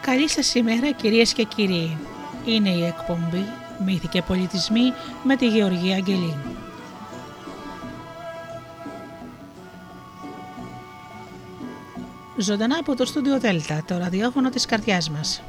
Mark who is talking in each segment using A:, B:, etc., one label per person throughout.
A: Καλή σας σήμερα κυρίες και κύριοι. Είναι η εκπομπή «Μύθοι και πολιτισμοί» με τη Γεωργία Αγγελή. Ζωντανά από το στούντιο Δέλτα, το ραδιόφωνο της καρδιάς μας.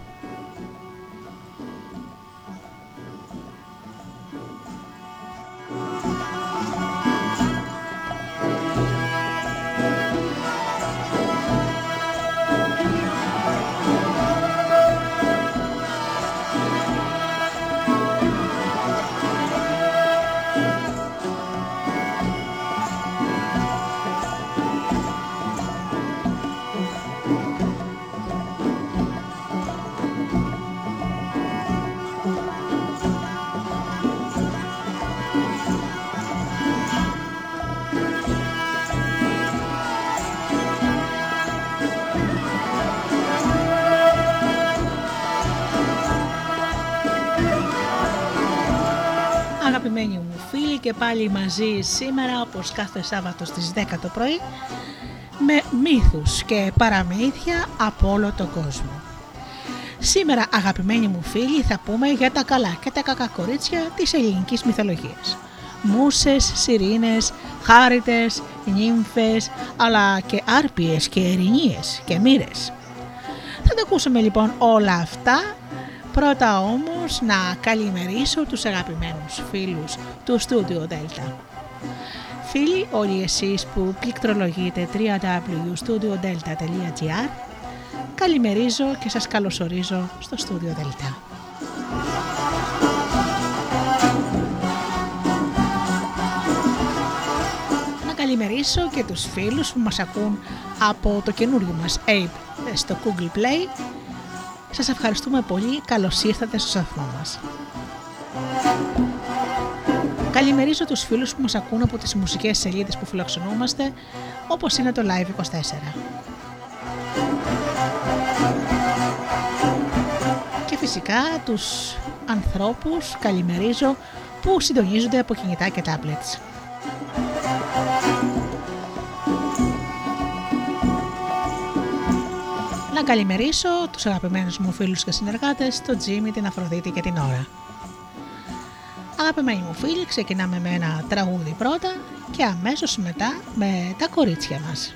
A: Πάλι μαζί σήμερα όπως κάθε Σάββατο στις 10 το πρωί με μύθους και παραμύθια από όλο τον κόσμο. Σήμερα αγαπημένοι μου φίλοι θα πούμε για τα καλά και τα κακά κορίτσια της ελληνικής μυθολογίας. Μούσες, σιρήνες, χάριτες, νύμφες, αλλά και άρπιες και ερηνίες και μύρες. Θα τα ακούσουμε λοιπόν όλα αυτά Πρώτα όμως να καλημερίσω τους αγαπημένους φίλους του Studio Delta. Φίλοι όλοι εσείς που πληκτρολογείτε www.studiodelta.gr καλημερίζω και σας καλωσορίζω στο Studio Delta. Να καλημερίσω και τους φίλους που μας ακούν από το καινούριο μας Ape στο Google Play σας ευχαριστούμε πολύ. Καλώς ήρθατε στο σταθμό μας. Καλημερίζω τους φίλους που μας ακούν από τις μουσικές σελίδες που φιλοξενούμαστε, όπως είναι το Live24. Και φυσικά τους ανθρώπους καλημερίζω που συντονίζονται από κινητά και tablets. Να καλημερίσω τους αγαπημένους μου φίλους και συνεργάτες, τον Τζίμι, την Αφροδίτη και την Ωρα. Αγαπημένοι μου φίλοι, ξεκινάμε με ένα τραγούδι πρώτα και αμέσως μετά με τα κορίτσια μας.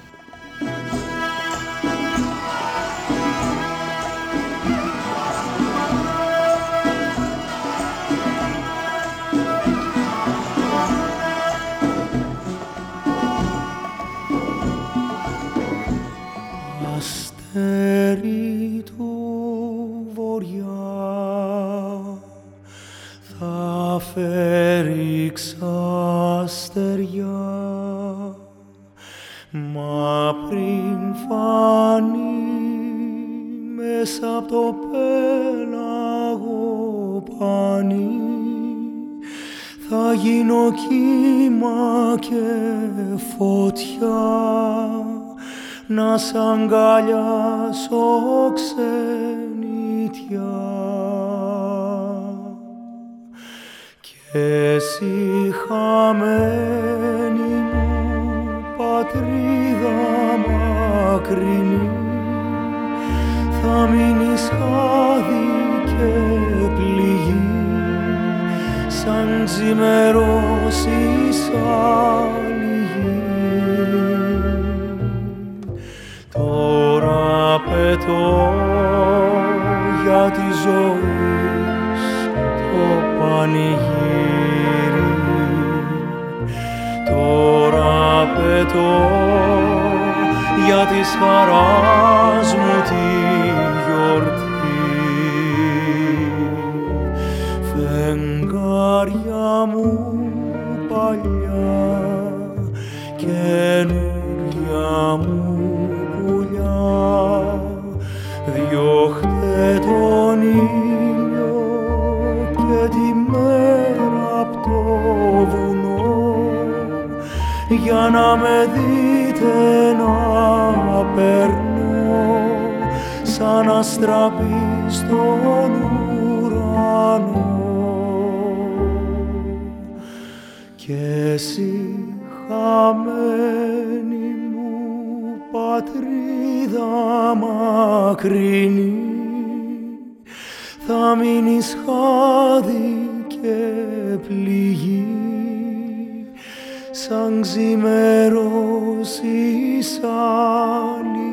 B: Βοριά θα φέρει ξαστεριά. Μα πριν φανεί μέσα από το πέλαγο πανί θα γίνω κύμα και φωτιά. Να σ' αγκαλιάσω ξενιτιά και εσύ χαμένη μου πατρίδα μακρινή θα μείνεις άδει και πληγή σαν ξημερώσεις πετώ τώρα πετώ για τη χαράς μου τη γιορτή. Φεγγάρια μου παλιά καινούρια μου διώχτε τον ήλιο για να με δείτε να περνώ σαν αστραπή στον ουρανό. Και εσύ χαμένη μου πατρίδα μακρινή θα μείνεις χάδι και πληγή σαν ξημερώσεις σαν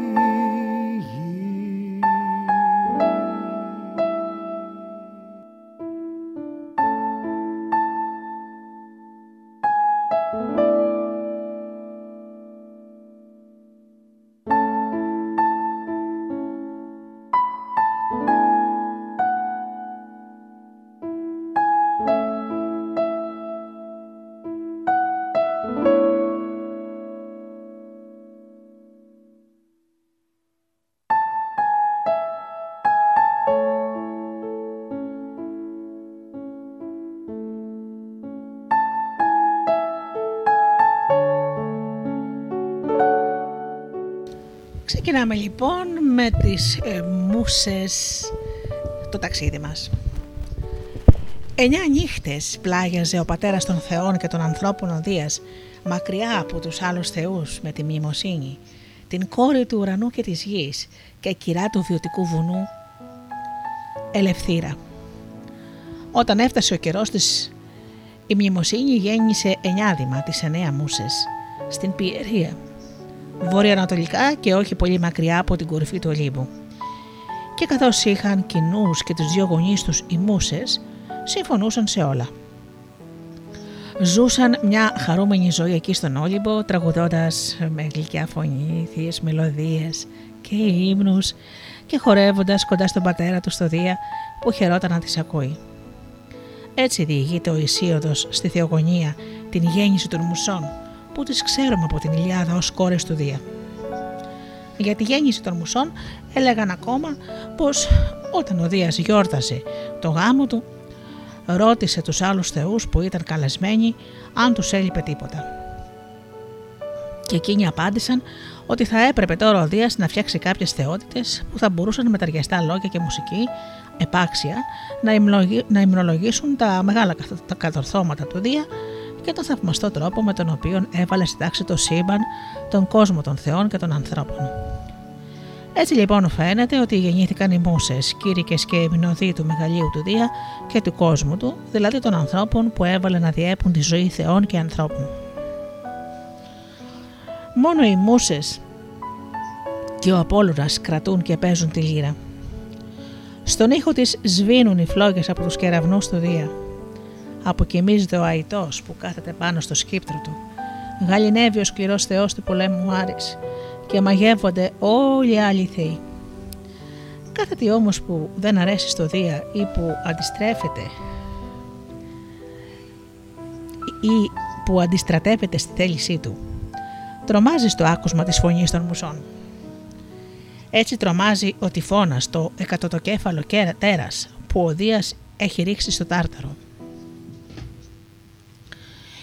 A: Ξεκινάμε λοιπόν με τις ε, μουσες το ταξίδι μας. Εννιά νύχτες πλάγιαζε ο πατέρας των θεών και των ανθρώπων ο Δίας, μακριά από τους άλλους θεούς με τη μνημοσύνη, την κόρη του ουρανού και της γης και κυρά του βιωτικού βουνού, Ελευθύρα. Όταν έφτασε ο καιρός της, η μνημοσύνη γέννησε εννιάδημα τις εννέα μουσες, στην Πιερία βορειοανατολικά και όχι πολύ μακριά από την κορυφή του Ολύμπου. Και καθώς είχαν κοινούς και τους δύο γονείς τους οι μουσες, συμφωνούσαν σε όλα. Ζούσαν μια χαρούμενη ζωή εκεί στον Όλυμπο, τραγουδώντας με γλυκιά φωνή, θείες μελωδίες και ύμνους και χορεύοντας κοντά στον πατέρα του στο Δία που χαιρόταν να τις ακούει. Έτσι διηγείται ο Ισίωδος στη Θεογονία την γέννηση των μουσών, που τις ξέρουμε από την Ιλιάδα ως κόρες του Δία. Για τη γέννηση των μουσών έλεγαν ακόμα πως όταν ο Δίας γιόρτασε το γάμο του ρώτησε τους άλλους θεούς που ήταν καλεσμένοι αν τους έλειπε τίποτα. Και εκείνοι απάντησαν ότι θα έπρεπε τώρα ο Δίας να φτιάξει κάποιες θεότητες που θα μπορούσαν με ταιριαστά λόγια και μουσική επάξια να υμνολογήσουν τα μεγάλα τα κατορθώματα του Δία και τον θαυμαστό τρόπο με τον οποίο έβαλε στη τάξη το σύμπαν, τον κόσμο των θεών και των ανθρώπων. Έτσι λοιπόν φαίνεται ότι γεννήθηκαν οι μουσες, κήρυκες και ευμηνωδοί του μεγαλείου του Δία και του κόσμου του, δηλαδή των ανθρώπων που έβαλε να διέπουν τη ζωή θεών και ανθρώπων. Μόνο οι μουσες και ο Απόλλωνας κρατούν και παίζουν τη λύρα. Στον ήχο της σβήνουν οι φλόγες από τους κεραυνούς του Δία αποκοιμίζεται ο αϊτός που κάθεται πάνω στο σκύπτρο του. Γαλινεύει ο σκληρός θεός του πολέμου Άρης και μαγεύονται όλοι οι άλλοι θεοί. Κάθε τι όμως που δεν αρέσει στο Δία ή που αντιστρέφεται ή που αντιστρατεύεται στη θέλησή του, τρομάζει στο άκουσμα της φωνής των μουσών. Έτσι τρομάζει ο τυφώνας, το εκατοτοκέφαλο τέρας που ο Δίας έχει ρίξει στο τάρταρο.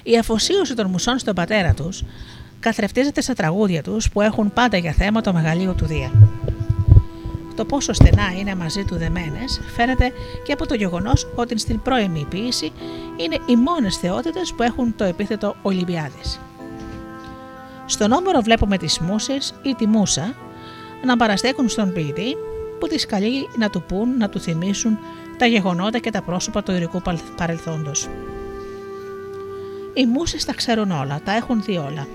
A: Η αφοσίωση των μουσών στον πατέρα τους καθρεφτίζεται στα τραγούδια τους που έχουν πάντα για θέμα το μεγαλείο του Δία. Το πόσο στενά είναι μαζί του δεμένες φαίνεται και από το γεγονός ότι στην πρώιμη ποιήση είναι οι μόνες θεότητες που έχουν το επίθετο Ολυμπιάδης. Στον όμορο βλέπουμε τις μουσες ή τη μουσα να παραστέκουν στον ποιητή που τις καλεί να του πούν, να του θυμίσουν τα γεγονότα και τα πρόσωπα του ειρικού παρελθόντος. Οι μουσες τα ξέρουν όλα, τα έχουν δει όλα.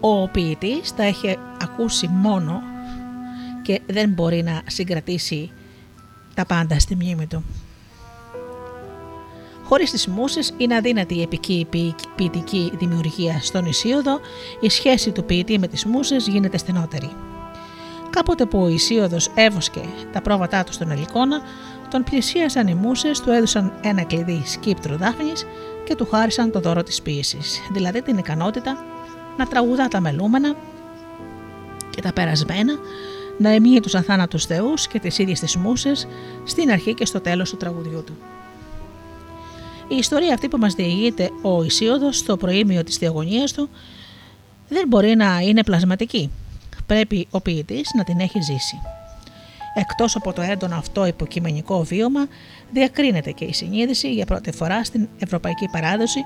A: Ο ποιητής τα έχει ακούσει μόνο και δεν μπορεί να συγκρατήσει τα πάντα στη μνήμη του. Χωρίς τις μουσες είναι αδύνατη η επική ποιητική δημιουργία στον Ισίωδο, η σχέση του ποιητή με τις μουσες γίνεται στενότερη. Κάποτε που ο Ισίωδος έβοσκε τα πρόβατά του στον Ελικόνα, τον πλησίασαν οι μουσες, του έδωσαν ένα κλειδί σκύπτρου δάφνης και του χάρισαν το δώρο της ποίησης, δηλαδή την ικανότητα να τραγουδά τα μελούμενα και τα περασμένα, να εμείει τους αθάνατους θεούς και τις ίδιες τις μουσες στην αρχή και στο τέλος του τραγουδιού του. Η ιστορία αυτή που μας διηγείται ο Ισίωδος στο προήμιο της διαγωνίας του δεν μπορεί να είναι πλασματική. Πρέπει ο ποιητής να την έχει ζήσει. Εκτός από το έντονο αυτό υποκειμενικό βίωμα, διακρίνεται και η συνείδηση για πρώτη φορά στην ευρωπαϊκή παράδοση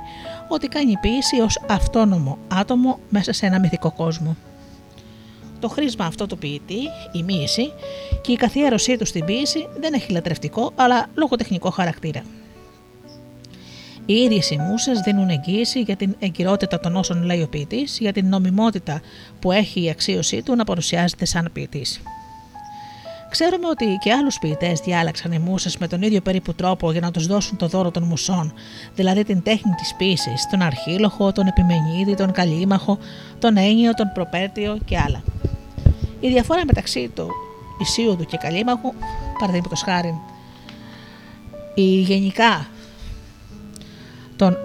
A: ότι κάνει ποίηση ως αυτόνομο άτομο μέσα σε ένα μυθικό κόσμο. Το χρήσμα αυτό του ποιητή, η μοίηση και η καθιέρωσή του στην ποίηση δεν έχει λατρευτικό αλλά λογοτεχνικό χαρακτήρα. Οι ίδιε οι μουσε δίνουν εγγύηση για την εγκυρότητα των όσων λέει ο ποιητής, για την νομιμότητα που έχει η αξίωσή του να παρουσιάζεται σαν ποιητής. Ξέρουμε ότι και άλλους ποιητές διάλεξαν οι μουσε με τον ίδιο περίπου τρόπο για να τους δώσουν το δώρο των μουσών, δηλαδή την τέχνη της ποίηση, τον Αρχίλοχο, τον Επιμενίδη, τον Καλίμαχο, τον Ένιο, τον Προπέτειο και άλλα. Η διαφορά μεταξύ του Ισίουδου και Καλίμαχου, παραδείγματος χάρη, η γενικά των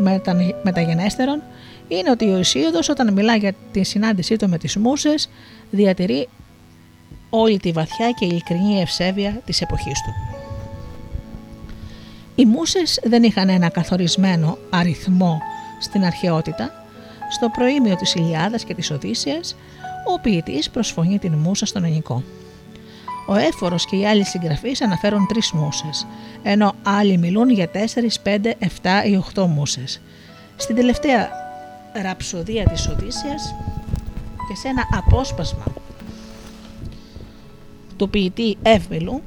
A: μεταγενέστερων είναι ότι ο Ισίωδος όταν μιλά για τη συνάντησή του με τις μουσες διατηρεί όλη τη βαθιά και ειλικρινή ευσέβεια της εποχής του. Οι μουσες δεν είχαν ένα καθορισμένο αριθμό στην αρχαιότητα. Στο προήμιο της Ιλιάδας και της Οδύσσιας, ο ποιητής προσφωνεί την μουσα στον ενικό. Ο έφορος και οι άλλοι συγγραφείς αναφέρουν τρεις μουσες, ενώ άλλοι μιλούν για τέσσερις, πέντε, εφτά ή οχτώ μουσες. Στην τελευταία ραψοδία της Οδύσσιας και σε ένα απόσπασμα του ποιητή Εύμιλου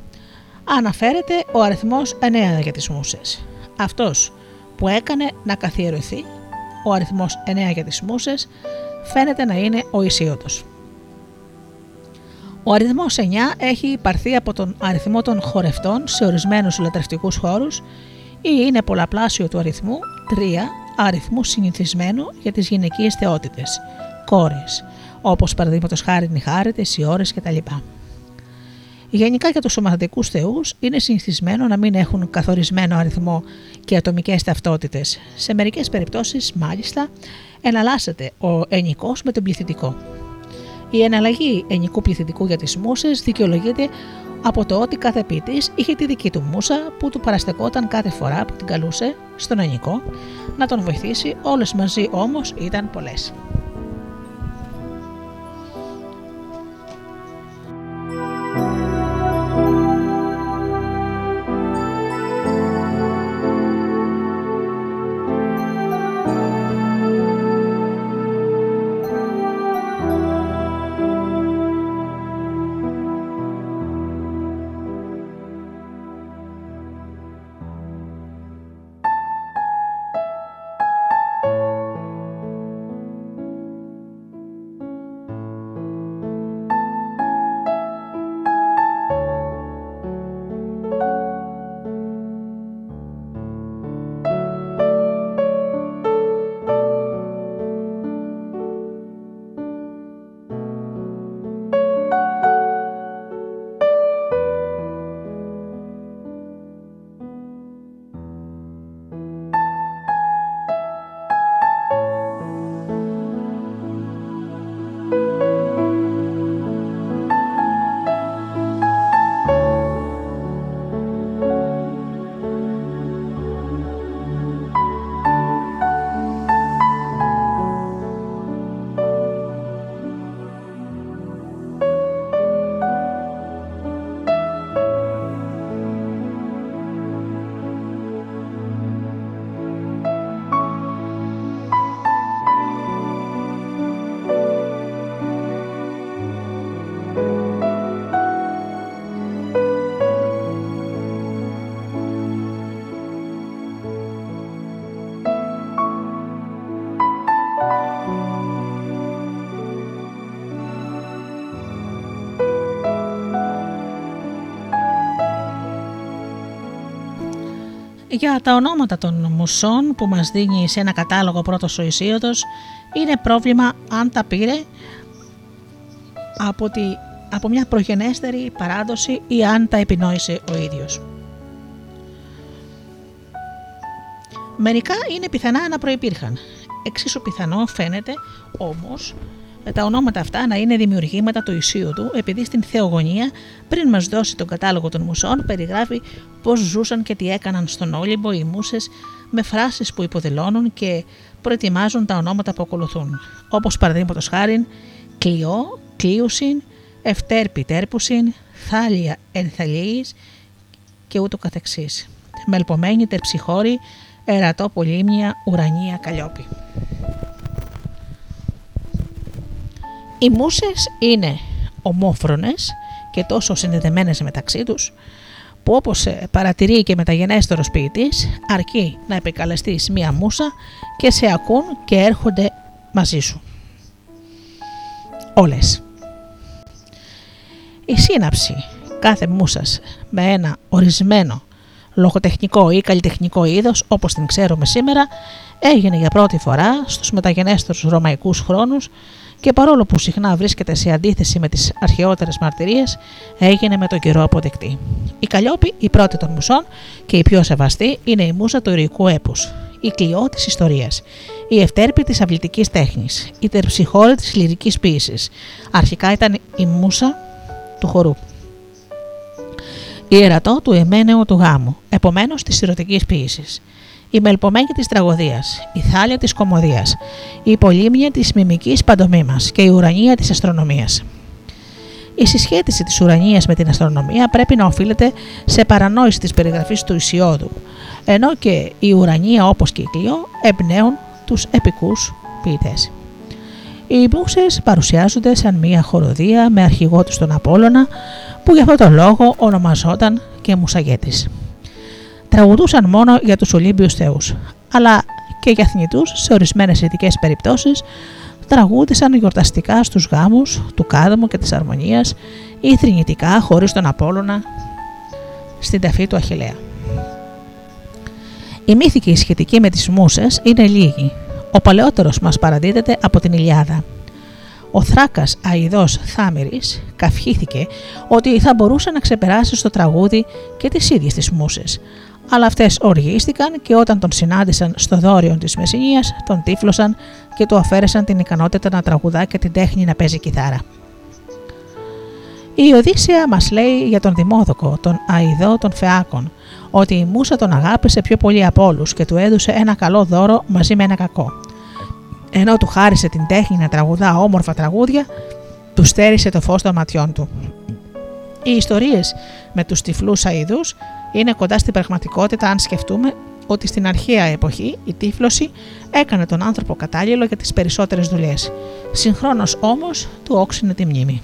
A: αναφέρεται ο αριθμός 9 για τις μουσες. Αυτός που έκανε να καθιερωθεί ο αριθμός 9 για τις μουσες φαίνεται να είναι ο Ισίωτος. Ο αριθμός 9 έχει πάρθει από τον αριθμό των χορευτών σε ορισμένους λατρευτικούς χώρους ή είναι πολλαπλάσιο του αριθμού 3 αριθμού συνηθισμένου για τις γυναικείες θεότητες, κόρες, όπως παραδείγματος χάρη οι χάρητε, οι ώρες κτλ. Γενικά για τους σωματικού θεούς είναι συνηθισμένο να μην έχουν καθορισμένο αριθμό και ατομικές ταυτότητες. Σε μερικές περιπτώσεις, μάλιστα, εναλλάσσεται ο ενικός με τον πληθυντικό. Η εναλλαγή ενικού πληθυντικού για τις μουσες δικαιολογείται από το ότι κάθε ποιητής είχε τη δική του μουσα που του παραστεκόταν κάθε φορά που την καλούσε στον ενικό να τον βοηθήσει, όλες μαζί όμως ήταν πολλές. Για τα ονόματα των μουσών που μας δίνει σε ένα κατάλογο πρώτος ο Ισίωτος είναι πρόβλημα αν τα πήρε από, τη, από μια προγενέστερη παράδοση ή αν τα επινόησε ο ίδιος. Μερικά είναι πιθανά να προϋπήρχαν. Εξίσου πιθανό φαίνεται όμως ε, τα ονόματα αυτά να είναι δημιουργήματα του Ισίου του, επειδή στην Θεογονία, πριν μας δώσει τον κατάλογο των μουσών, περιγράφει πώς ζούσαν και τι έκαναν στον Όλυμπο οι μουσε με φράσεις που υποδηλώνουν και προετοιμάζουν τα ονόματα που ακολουθούν. Όπως παραδείγματος χάρη Κλειό, Κλείουσιν, Ευτέρπη Τέρπουσιν, Θάλια Ενθαλίης και ούτω καθεξής. Μελπομένη Τερψυχώρη, Ερατό Πολύμνια, Ουρανία Καλλιόπη. Οι μουσες είναι ομόφρονες και τόσο συνδεδεμένες μεταξύ τους που όπως παρατηρεί και μεταγενέστερος ποιητής αρκεί να επικαλεστείς μία μουσα και σε ακούν και έρχονται μαζί σου. Όλες. Η σύναψη κάθε μουσας με ένα ορισμένο λογοτεχνικό ή καλλιτεχνικό είδος όπως την ξέρουμε σήμερα έγινε για πρώτη φορά στους μεταγενέστερους ρωμαϊκούς χρόνους και παρόλο που συχνά βρίσκεται σε αντίθεση με τις αρχαιότερες μαρτυρίες, έγινε με τον καιρό αποδεκτή. Η Καλλιόπη, η πρώτη των μουσών και η πιο σεβαστή, είναι η μουσα του ηρωικού έπους, η κλειό της ιστορίας, η ευτέρπη της αυλητικής τέχνης, η τερψυχώρη της λυρικής ποίησης. Αρχικά ήταν η μουσα του χορού. Η ερατό του εμένεου του γάμου, επομένως της ερωτικής ποίησης η μελπομένη της τραγωδίας, η θάλια της κομμωδίας, η πολύμνια της μιμικής παντομήμας και η ουρανία της αστρονομίας. Η συσχέτιση της ουρανίας με την αστρονομία πρέπει να οφείλεται σε παρανόηση της περιγραφής του Ισιώδου, ενώ και η ουρανία όπως και η κλειό εμπνέουν τους επικούς ποιητές. Οι μουσες παρουσιάζονται σαν μια χοροδία με αρχηγό τους τον Απόλλωνα που για αυτόν τον λόγο ονομαζόταν και Μουσαγέτης τραγουδούσαν μόνο για τους Ολύμπιους θεούς, αλλά και για θνητούς σε ορισμένες ειδικές περιπτώσεις τραγούδησαν γιορταστικά στους γάμους του Κάδμου και της Αρμονίας ή θρηνητικά χωρίς τον Απόλλωνα στην ταφή του Αχιλέα. Η μύθικη σχετική με τις μουσες είναι λίγη. Ο παλαιότερος μας παραδίδεται από την Ιλιάδα. Ο Θράκας Αιδός Θάμηρης καυχήθηκε ότι θα μπορούσε να ξεπεράσει στο τραγούδι και τις ίδιες τις μουσες, αλλά αυτές οργίστηκαν και όταν τον συνάντησαν στο δόριο της Μεσσηνίας τον τύφλωσαν και του αφαίρεσαν την ικανότητα να τραγουδά και την τέχνη να παίζει κιθάρα. Η Οδύσσια μας λέει για τον Δημόδοκο, τον Αιδό των Φεάκων, ότι η Μούσα τον αγάπησε πιο πολύ από όλους και του έδωσε ένα καλό δώρο μαζί με ένα κακό. Ενώ του χάρισε την τέχνη να τραγουδά όμορφα τραγούδια, του στέρισε το φως των ματιών του. Οι ιστορίες με τους τυφλούς αειδούς είναι κοντά στην πραγματικότητα αν σκεφτούμε ότι στην αρχαία εποχή η τύφλωση έκανε τον άνθρωπο κατάλληλο για τις περισσότερες δουλειές. Συγχρόνως όμως του όξινε τη μνήμη.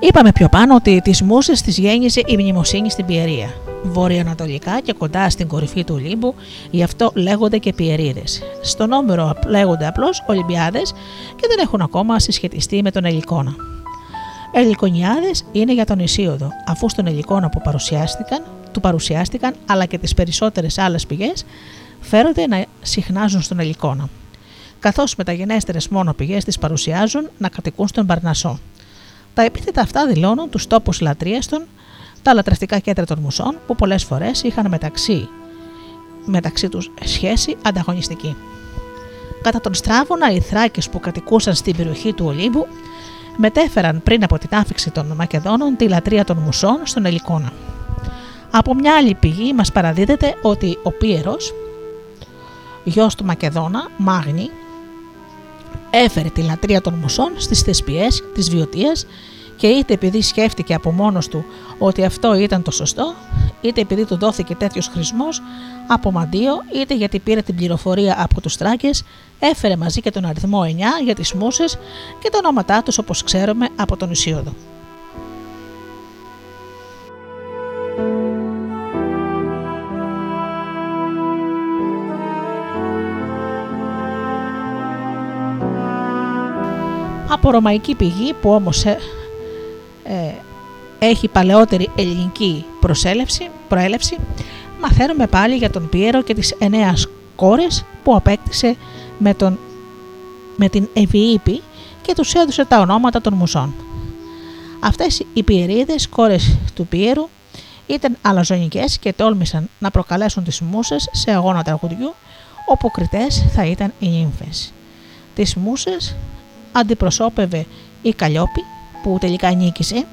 A: Είπαμε πιο πάνω ότι τις μουσες τις γέννησε η μνημοσύνη στην Πιερία. Βορειοανατολικά και κοντά στην κορυφή του Ολύμπου, γι' αυτό λέγονται και Πιερίδες. Στον Όμηρο λέγονται απλώς Ολυμπιάδες και δεν έχουν ακόμα συσχετιστεί με τον Ελικόνα. Ελικονιάδες είναι για τον Ισίωδο, αφού στον Ελικόνα που παρουσιάστηκαν, του παρουσιάστηκαν, αλλά και τις περισσότερες άλλες πηγές, φέρονται να συχνάζουν στον Ελικόνα. Καθώς μεταγενέστερες μόνο πηγές τις παρουσιάζουν να κατοικούν στον Παρνασό. Τα επίθετα αυτά δηλώνουν τους τόπους λατρείας των, τα λατρευτικά κέντρα των μουσών που πολλές φορές είχαν μεταξύ, μεταξύ τους σχέση ανταγωνιστική. Κατά τον Στράβωνα, οι Θράκες που κατοικούσαν στην περιοχή του Ολύμπου μετέφεραν πριν από την άφηξη των Μακεδόνων τη λατρεία των μουσών στον Ελικόνα. Από μια άλλη πηγή μας παραδίδεται ότι ο Πίερος, γιος του Μακεδόνα, Μάγνη, έφερε τη λατρεία των μουσών στις θεσπιές της Βιωτίας και είτε επειδή σκέφτηκε από μόνος του ότι αυτό ήταν το σωστό, είτε επειδή του δόθηκε τέτοιος χρησμός από μαντίο, είτε γιατί πήρε την πληροφορία από τους Τράκες, έφερε μαζί και τον αριθμό 9 για τις μουσες και τα ονόματά τους όπως ξέρουμε από τον Ισίωδο. Από ρωμαϊκή πηγή που όμως ε, ε, έχει παλαιότερη ελληνική προσέλευση, προέλευση, μαθαίνουμε πάλι για τον Πιέρο και τις εννέα κόρες που απέκτησε με, τον, με την Ευηήπη και τους έδωσε τα ονόματα των μουσών. Αυτές οι πιερίδες κόρες του Πιέρου ήταν αλαζονικές και τόλμησαν να προκαλέσουν τις μουσες σε αγώνα τραγουδιού όπου κριτές θα ήταν οι νύμφες. Τις μουσες αντιπροσώπευε η Καλλιόπη που τελικά νίκησε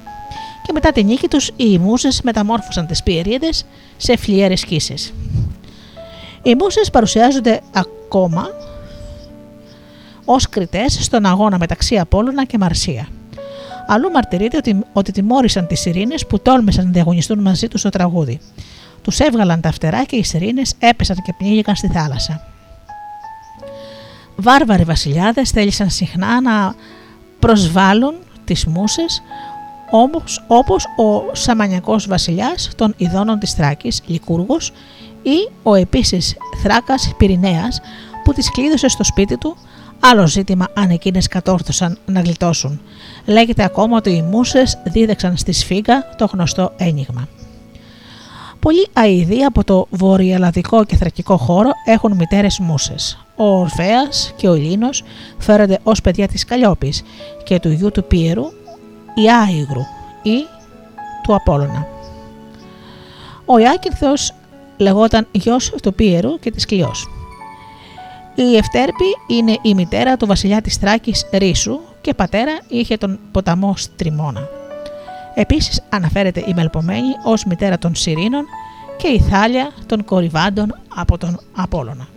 A: και μετά τη νίκη τους οι μουσες μεταμόρφωσαν τις πιερίδες σε φλιέρες κίσες. Οι μουσες παρουσιάζονται ακόμα ως κριτές στον αγώνα μεταξύ Απόλλωνα και Μαρσία. Αλλού μαρτυρείται ότι, ότι τιμώρησαν τις Ειρήνες που τόλμησαν να διαγωνιστούν μαζί τους στο τραγούδι. Τους έβγαλαν τα φτερά και οι Ειρήνες έπεσαν και πνίγηκαν στη θάλασσα. Βάρβαροι βασιλιάδες θέλησαν συχνά να προσβάλλουν τις μουσες όμως, όπως ο Σαμανιακός βασιλιάς των Ιδώνων της Θράκης, Λικούργος ή ο επίσης Θράκας Πυρηναίας που τις κλείδωσε στο σπίτι του Άλλο ζήτημα αν εκείνες κατόρθωσαν να γλιτώσουν. Λέγεται ακόμα ότι οι μουσες δίδεξαν στη σφίγγα το γνωστό ένιγμα. Πολλοί αηδοί από το βορειοελλαδικό και θρακικό χώρο έχουν μητέρες μουσες. Ο Ορφέας και ο Ιλίνος φέρονται ως παιδιά της Καλλιόπης και του γιου του Πίερου η Άιγρου ή του Απόλλωνα. Ο Ιάκυνθος λεγόταν γιος του Πίερου και της Κλειός. Η Ευτέρπη είναι η μητέρα του βασιλιά της Θράκης Ρήσου και πατέρα είχε τον ποταμό Στριμώνα. Επίσης αναφέρεται η Μελπομένη ως μητέρα των Σιρήνων και η Θάλια των Κορυβάντων από τον Απόλλωνα.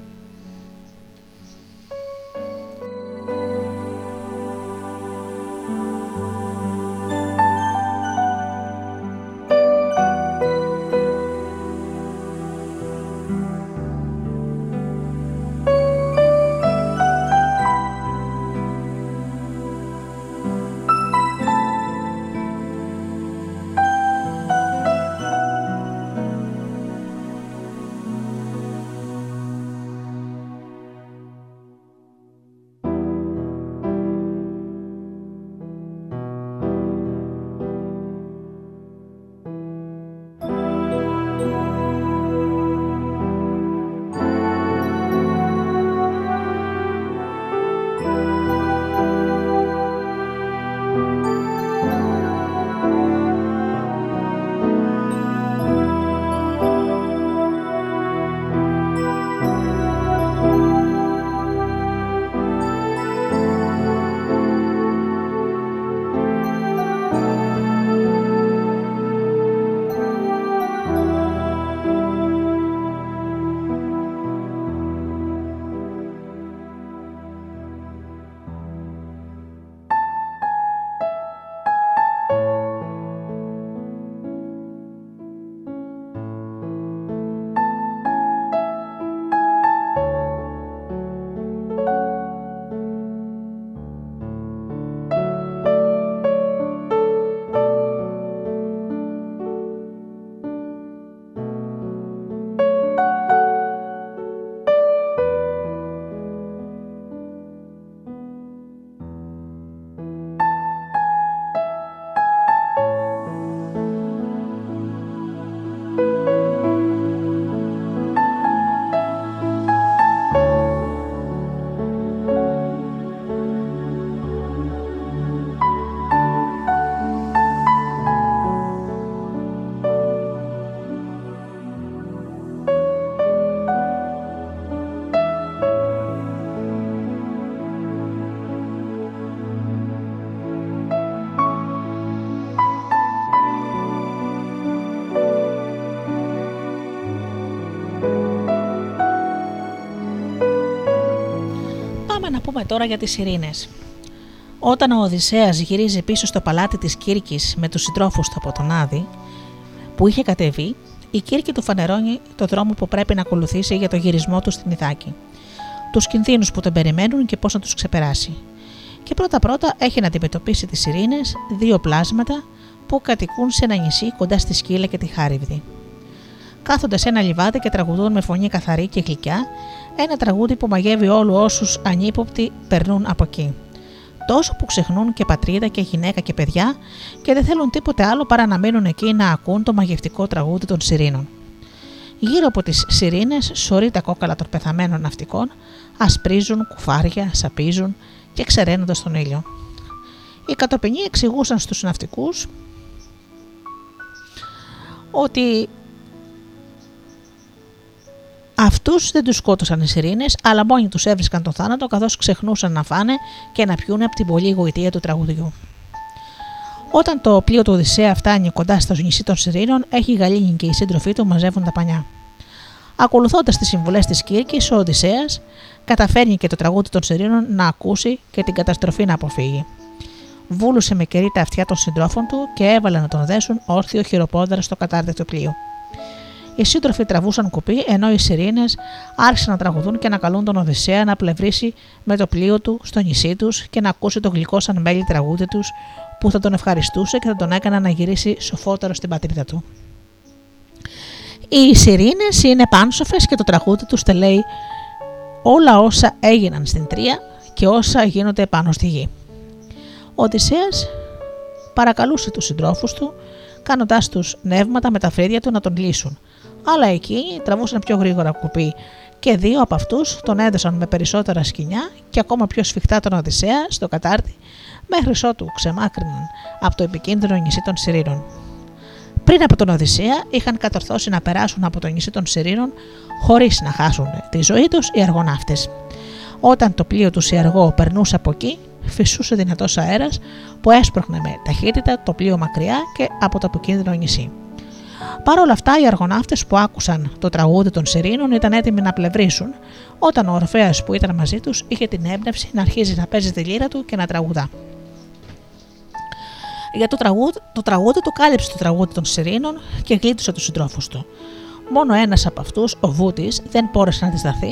A: Πούμε τώρα για τις ειρήνες. Όταν ο Οδυσσέας γυρίζει πίσω στο παλάτι της Κύρκης με τους συντρόφους του από τον Άδη, που είχε κατεβεί, η Κύρκη του φανερώνει το δρόμο που πρέπει να ακολουθήσει για το γυρισμό του στην Ιθάκη. Τους κινδύνους που τον περιμένουν και πώς να τους ξεπεράσει. Και πρώτα-πρώτα έχει να αντιμετωπίσει τις ειρήνε, δύο πλάσματα που κατοικούν σε ένα νησί κοντά στη Σκύλα και τη Χάριβδη. Κάθονται σε ένα λιβάδι και τραγουδούν με φωνή καθαρή και γλυκιά ένα τραγούδι που μαγεύει όλου όσους ανύποπτοι περνούν από εκεί. Τόσο που ξεχνούν και πατρίδα και γυναίκα και παιδιά και δεν θέλουν τίποτε άλλο παρά να μείνουν εκεί να ακούν το μαγευτικό τραγούδι των Σιρήνων. Γύρω από τις Σιρήνες σωρεί τα κόκαλα των πεθαμένων ναυτικών, ασπρίζουν κουφάρια, σαπίζουν και ξεραίνονται στον ήλιο. Οι κατοπινοί εξηγούσαν στους ναυτικούς ότι Αυτούς δεν τους σκότωσαν οι σιρήνες, αλλά μόνοι τους έβρισκαν τον θάνατο καθώς ξεχνούσαν να φάνε και να πιούνε από την πολλή γοητεία του τραγουδιού. Όταν το πλοίο του Οδυσσέα φτάνει κοντά στο νησί των Σιρήνων, έχει η Γαλήνη και οι σύντροφοί του μαζεύουν τα πανιά. Ακολουθώντας τις συμβουλές της Κύρκης, ο Οδυσσέας καταφέρνει και το τραγούδι των Σιρήνων να ακούσει και την καταστροφή να αποφύγει. Βούλουσε με κερί τα αυτιά των συντρόφων του και έβαλε να τον δέσουν όρθιο χειροπόδαρα στο κατάρτι του πλοίου. Οι σύντροφοι τραβούσαν κουπί, ενώ οι Σιρήνες άρχισαν να τραγουδούν και να καλούν τον Οδυσσέα να πλευρίσει με το πλοίο του στο νησί τους και να ακούσει το γλυκό σαν μέλι τραγούδι τους που θα τον ευχαριστούσε και θα τον έκανα να γυρίσει σοφότερο στην πατρίδα του. Οι Σιρήνες είναι πάνσοφες και το τραγούδι τους τελέει όλα όσα έγιναν στην Τρία και όσα γίνονται πάνω στη γη. Ο Οδυσσέας παρακαλούσε τους συντρόφους του, κάνοντάς τους νεύματα με τα φρύδια του να τον λύσουν, αλλά εκείνοι τραβούσαν πιο γρήγορα κουπί και δύο από αυτούς τον έδωσαν με περισσότερα σκηνιά και ακόμα πιο σφιχτά τον Οδυσσέα στο κατάρτι μέχρι ότου ξεμάκρυναν από το επικίνδυνο νησί των Σιρήνων. Πριν από τον Οδυσσέα είχαν κατορθώσει να περάσουν από το νησί των Σιρήνων χωρίς να χάσουν τη ζωή τους οι αργοναύτες. Όταν το πλοίο τους σε αργό περνούσε από εκεί, φυσούσε δυνατός αέρας που έσπρωχνε με ταχύτητα το πλοίο μακριά και από το επικίνδυνο νησί. Παρ' όλα αυτά, οι αργοναύτες που άκουσαν το τραγούδι των Σιρήνων ήταν έτοιμοι να πλευρίσουν, όταν ο Ορφαία που ήταν μαζί τους είχε την έμπνευση να αρχίζει να παίζει τη λύρα του και να τραγουδά. Για το τραγούδι, το τραγούδι του κάλυψε το τραγούδι των Σιρήνων και γλίτωσε τους συντρόφους του. Μόνο ένας από αυτούς, ο Βούτης, δεν μπόρεσε να αντισταθεί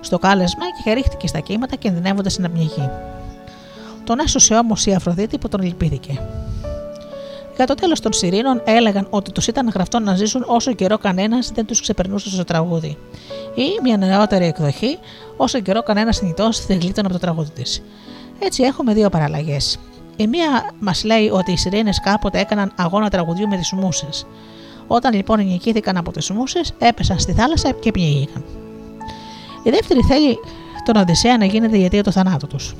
A: στο κάλεσμα και ρίχτηκε στα κύματα κινδυνεύοντας να πνιγεί. Τον έσωσε όμως η Αφροδίτη που τον λυπήθηκε. Για το τέλος των Σιρήνων έλεγαν ότι τους ήταν γραφτό να ζήσουν όσο καιρό κανένας δεν τους ξεπερνούσε στο τραγούδι. Ή μια νεότερη εκδοχή, όσο καιρό κανένας νητό δεν γλίτωνε από το τραγούδι της. Έτσι έχουμε δύο παραλλαγές. Η μία μας λέει ότι οι Σιρήνες κάποτε έκαναν αγώνα τραγουδιού με τις μουσες. Όταν λοιπόν νικήθηκαν από τις μουσες, έπεσαν στη θάλασσα και πνίγηκαν. Η δεύτερη θέλει τον Οδυσσέα να γίνεται η αιτία του θανάτου τους.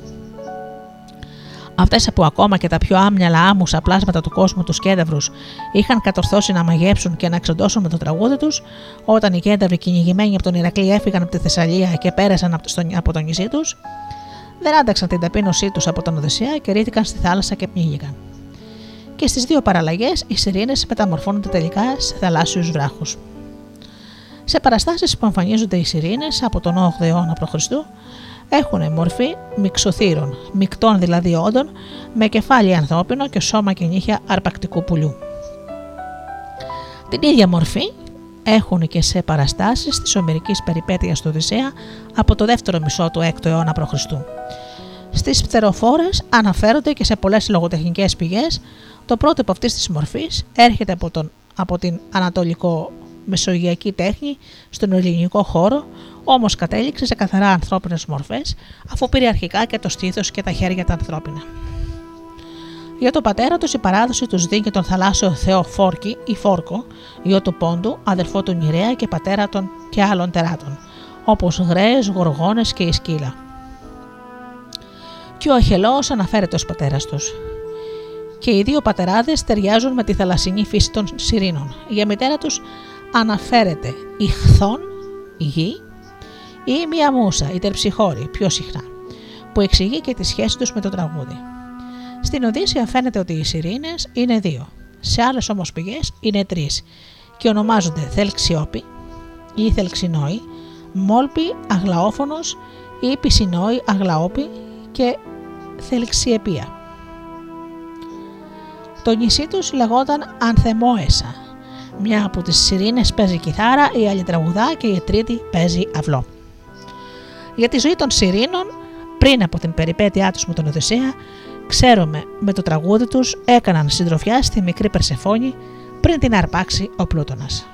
A: Αυτές που ακόμα και τα πιο άμυαλα άμουσα πλάσματα του κόσμου τους κένταυρους είχαν κατορθώσει να μαγέψουν και να εξοντώσουν με το τραγούδι τους, όταν οι κένταυροι κυνηγημένοι από τον Ηρακλή έφυγαν από τη Θεσσαλία και πέρασαν από το νησί τους, δεν άνταξαν την ταπείνωσή τους από τον Οδυσσέα και ρίχτηκαν στη θάλασσα και πνίγηκαν. Και στις δύο παραλλαγές οι σιρήνες μεταμορφώνονται τελικά σε θαλάσσιους βράχους. Σε παραστάσεις που εμφανίζονται οι σιρήνες από τον 8ο αιώνα π.Χ. έχουν μορφή μυξοθύρων, μεικτών δηλαδή όντων, με κεφάλι ανθρώπινο και σώμα και νύχια αρπακτικού πουλιού. Την ίδια μορφή έχουν και σε παραστάσεις της ομερικής περιπέτειας του Οδυσσέα από το δεύτερο μισό του 6ου αιώνα π.Χ. Στις πτεροφόρες αναφέρονται και σε πολλές λογοτεχνικές πηγές το πρότυπο αυτής της μορφής έρχεται από, τον, από την ανατολικό μεσογειακή τέχνη στον ελληνικό χώρο, όμως κατέληξε σε καθαρά ανθρώπινες μορφές, αφού πήρε αρχικά και το στήθος και τα χέρια τα ανθρώπινα. Για τον πατέρα τους η παράδοση τους δίνει τον θαλάσσιο θεό Φόρκη ή Φόρκο, γιο του Πόντου, αδερφό του Νηρέα και πατέρα των και άλλων τεράτων, όπως γραίε, γοργόνες και η σκύλα. Και ο Αχελός αναφέρεται ως πατέρας τους. Και οι δύο πατεράδες ταιριάζουν με τη θαλασσινή φύση των Σιρήνων. Για μητέρα τους αναφέρεται η χθόν, η γη, ή μία μουσα, η τερψυχώρη, πιο συχνά, που εξηγεί και τη σχέση τους με το τραγούδι. Στην Οδύσσια φαίνεται ότι οι σιρήνες είναι δύο, σε άλλες όμως πηγές είναι τρεις και ονομάζονται Θελξιόπη ή Θελξινόη, Μόλπη Αγλαόφωνος ή Πισινόη Αγλαόπη και Θελξιεπία. Το νησί τους λεγόταν Ανθεμόεσα μια από τις σιρήνες παίζει κιθάρα, η άλλη τραγουδά και η τρίτη παίζει αυλό. Για τη ζωή των σιρήνων, πριν από την περιπέτειά τους με τον Οδυσσέα, ξέρουμε με το τραγούδι τους έκαναν συντροφιά στη μικρή Περσεφόνη πριν την αρπάξει ο Πλούτονας.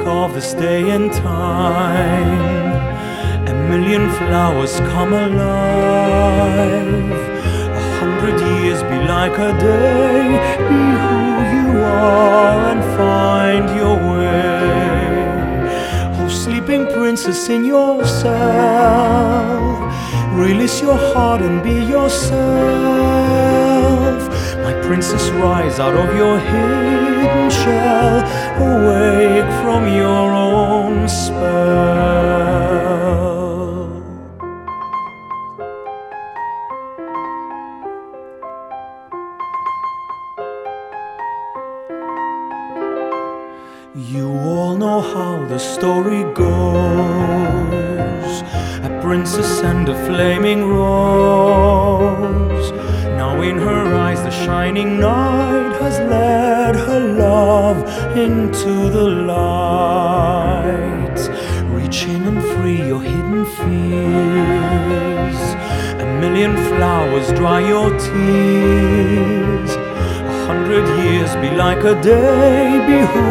B: Of this day and time. A million flowers come alive. A hundred years be like a day. Be who you are and find your way. Oh, sleeping princess in yourself. Release your heart and be yourself. My princess, rise out of your hidden shell. Awake from your own spell. You all know how the story goes. A princess and a flaming into the light. Reach in and free your hidden fears. A million flowers dry your tears. A hundred years be like a day, be who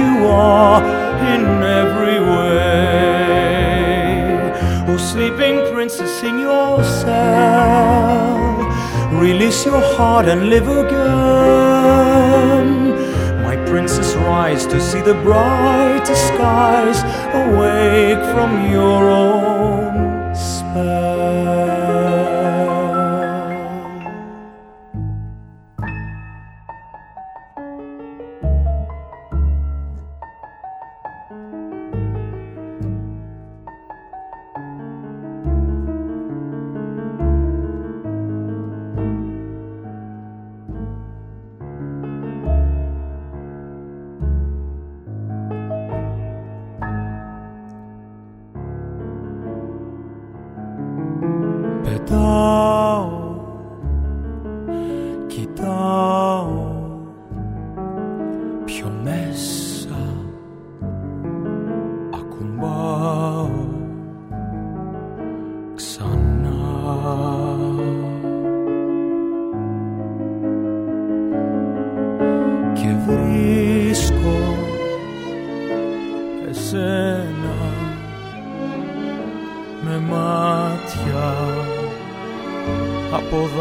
B: you are in every way. Oh, sleeping princess in your cell. release your heart and live again. Princess, rise to see the brightest skies, awake from your own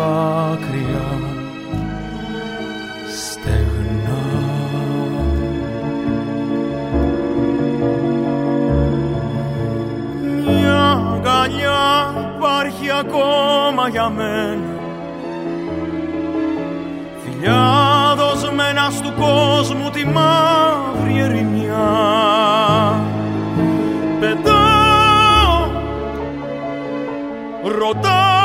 B: δάκρυα στεγνά. Μια αγκαλιά υπάρχει ακόμα για μένα Φιλιά δοσμένα του κόσμου τη μαύρη ερημιά Πετάω, ρωτάω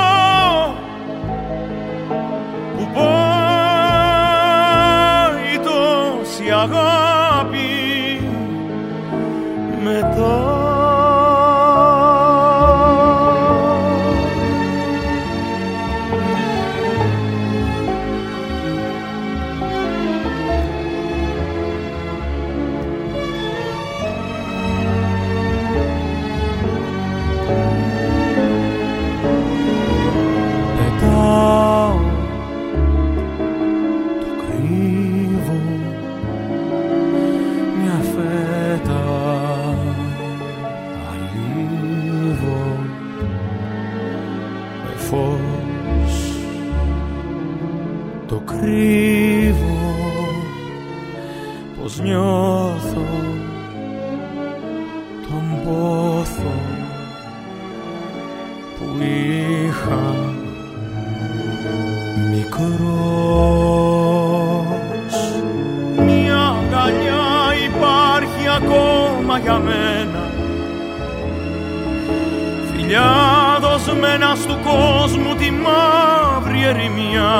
B: κόσμου τη μαύρη ερημιά.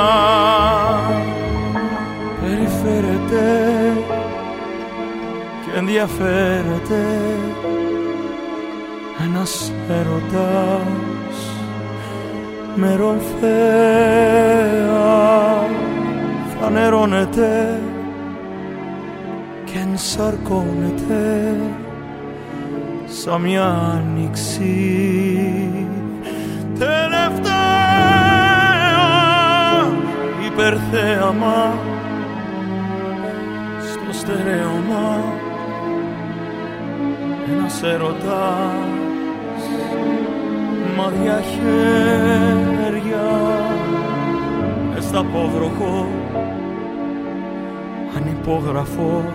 B: Περιφέρεται και ενδιαφέρεται ένας έρωτας με ρομφαία. Φανερώνεται ενσαρκώνεται σαν μια άνοιξη υπερθέαμα στο στερέωμα ένας έρωτας μαδιά χέρια μες στα πόβροχο ανυπόγραφο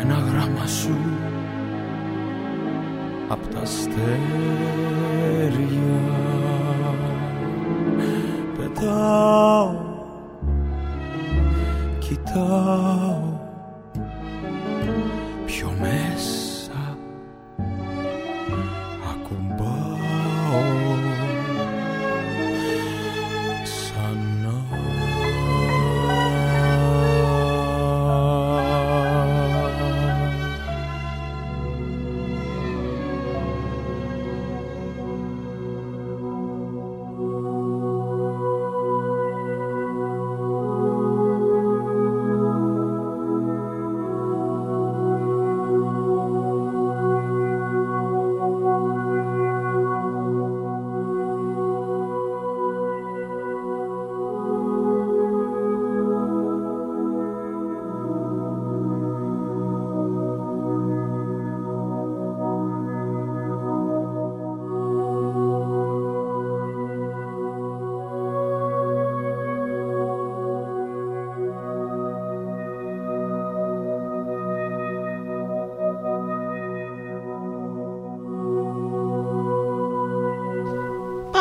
B: ένα γράμμα σου. Απ' τα αστέρια πετάω κοιτάω πιο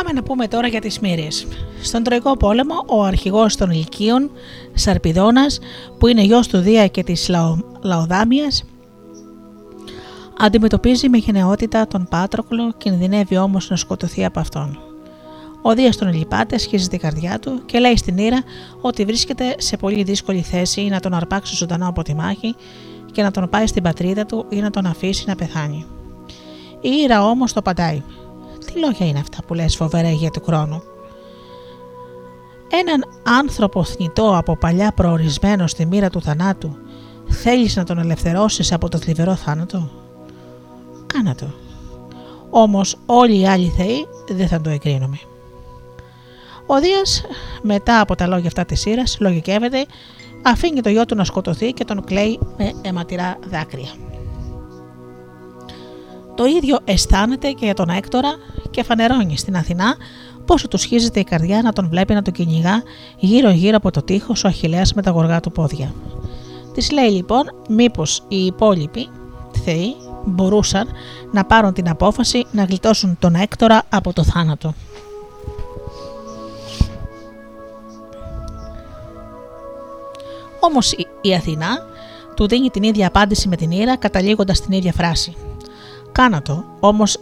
A: Πάμε να πούμε τώρα για τις μοίρες. Στον Τροϊκό Πόλεμο, ο αρχηγός των Λυκείων, Σαρπιδόνας, που είναι γιος του Δία και της Λαο... Λαοδάμιας, αντιμετωπίζει με γενναιότητα τον Πάτροκλο, κινδυνεύει όμως να σκοτωθεί από αυτόν. Ο Δίας τον λυπάται, σχίζει την καρδιά του και λέει στην Ήρα ότι βρίσκεται σε πολύ δύσκολη θέση να τον αρπάξει ζωντανό από τη μάχη και να τον πάει στην πατρίδα του ή να τον αφήσει να πεθάνει. Η Ήρα όμως το παντάει τι λόγια είναι αυτά που λες φοβερά για του χρόνου. Έναν άνθρωπο θνητό από παλιά προορισμένο στη μοίρα του θανάτου θέλεις να τον ελευθερώσεις από το θλιβερό θάνατο; Κάνα το. Όμως όλοι οι άλλοι θεοί δεν θα το εγκρίνουμε. Ο Δίας μετά από τα λόγια αυτά της σύρας λογικεύεται αφήνει το γιο του να σκοτωθεί και τον κλαίει με αιματηρά δάκρυα. Το ίδιο αισθάνεται και για τον Έκτορα και φανερώνει στην Αθηνά πόσο του σχίζεται η καρδιά να τον βλέπει να τον κυνηγά γύρω-γύρω από το τείχος ο Αχηλέας με τα γοργά του πόδια. Της λέει λοιπόν μήπως οι υπόλοιποι θεοί μπορούσαν να πάρουν την απόφαση να γλιτώσουν τον Έκτορα από το θάνατο. Όμως η Αθηνά του δίνει την ίδια απάντηση με την Ήρα καταλήγοντας την ίδια φράση. Κάνα το, όμως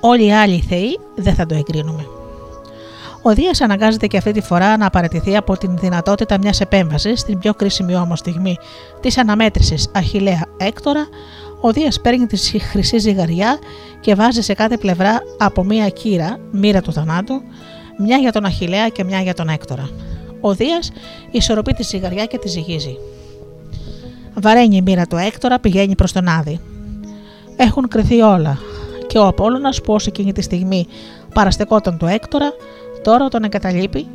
A: όλοι οι άλλοι θεοί δεν θα το εγκρίνουμε. Ο Δίας αναγκάζεται και αυτή τη φορά να απαρατηθεί από την δυνατότητα μιας επέμβασης στην πιο κρίσιμη όμω στιγμή της αναμέτρησης Αχηλέα Έκτορα. Ο Δίας παίρνει τη χρυσή ζυγαριά και βάζει σε κάθε πλευρά από μία κύρα, μοίρα του θανάτου, μια για τον Αχηλέα και μια για τον Έκτορα. Ο Δίας ισορροπεί τη ζυγαριά και τη ζυγίζει. Βαραίνει η μοίρα του Έκτορα, πηγαίνει προς τον Άδη έχουν κρυθεί όλα και ο Απόλλωνας που ως εκείνη τη στιγμή παραστεκόταν το Έκτορα τώρα τον εγκαταλείπει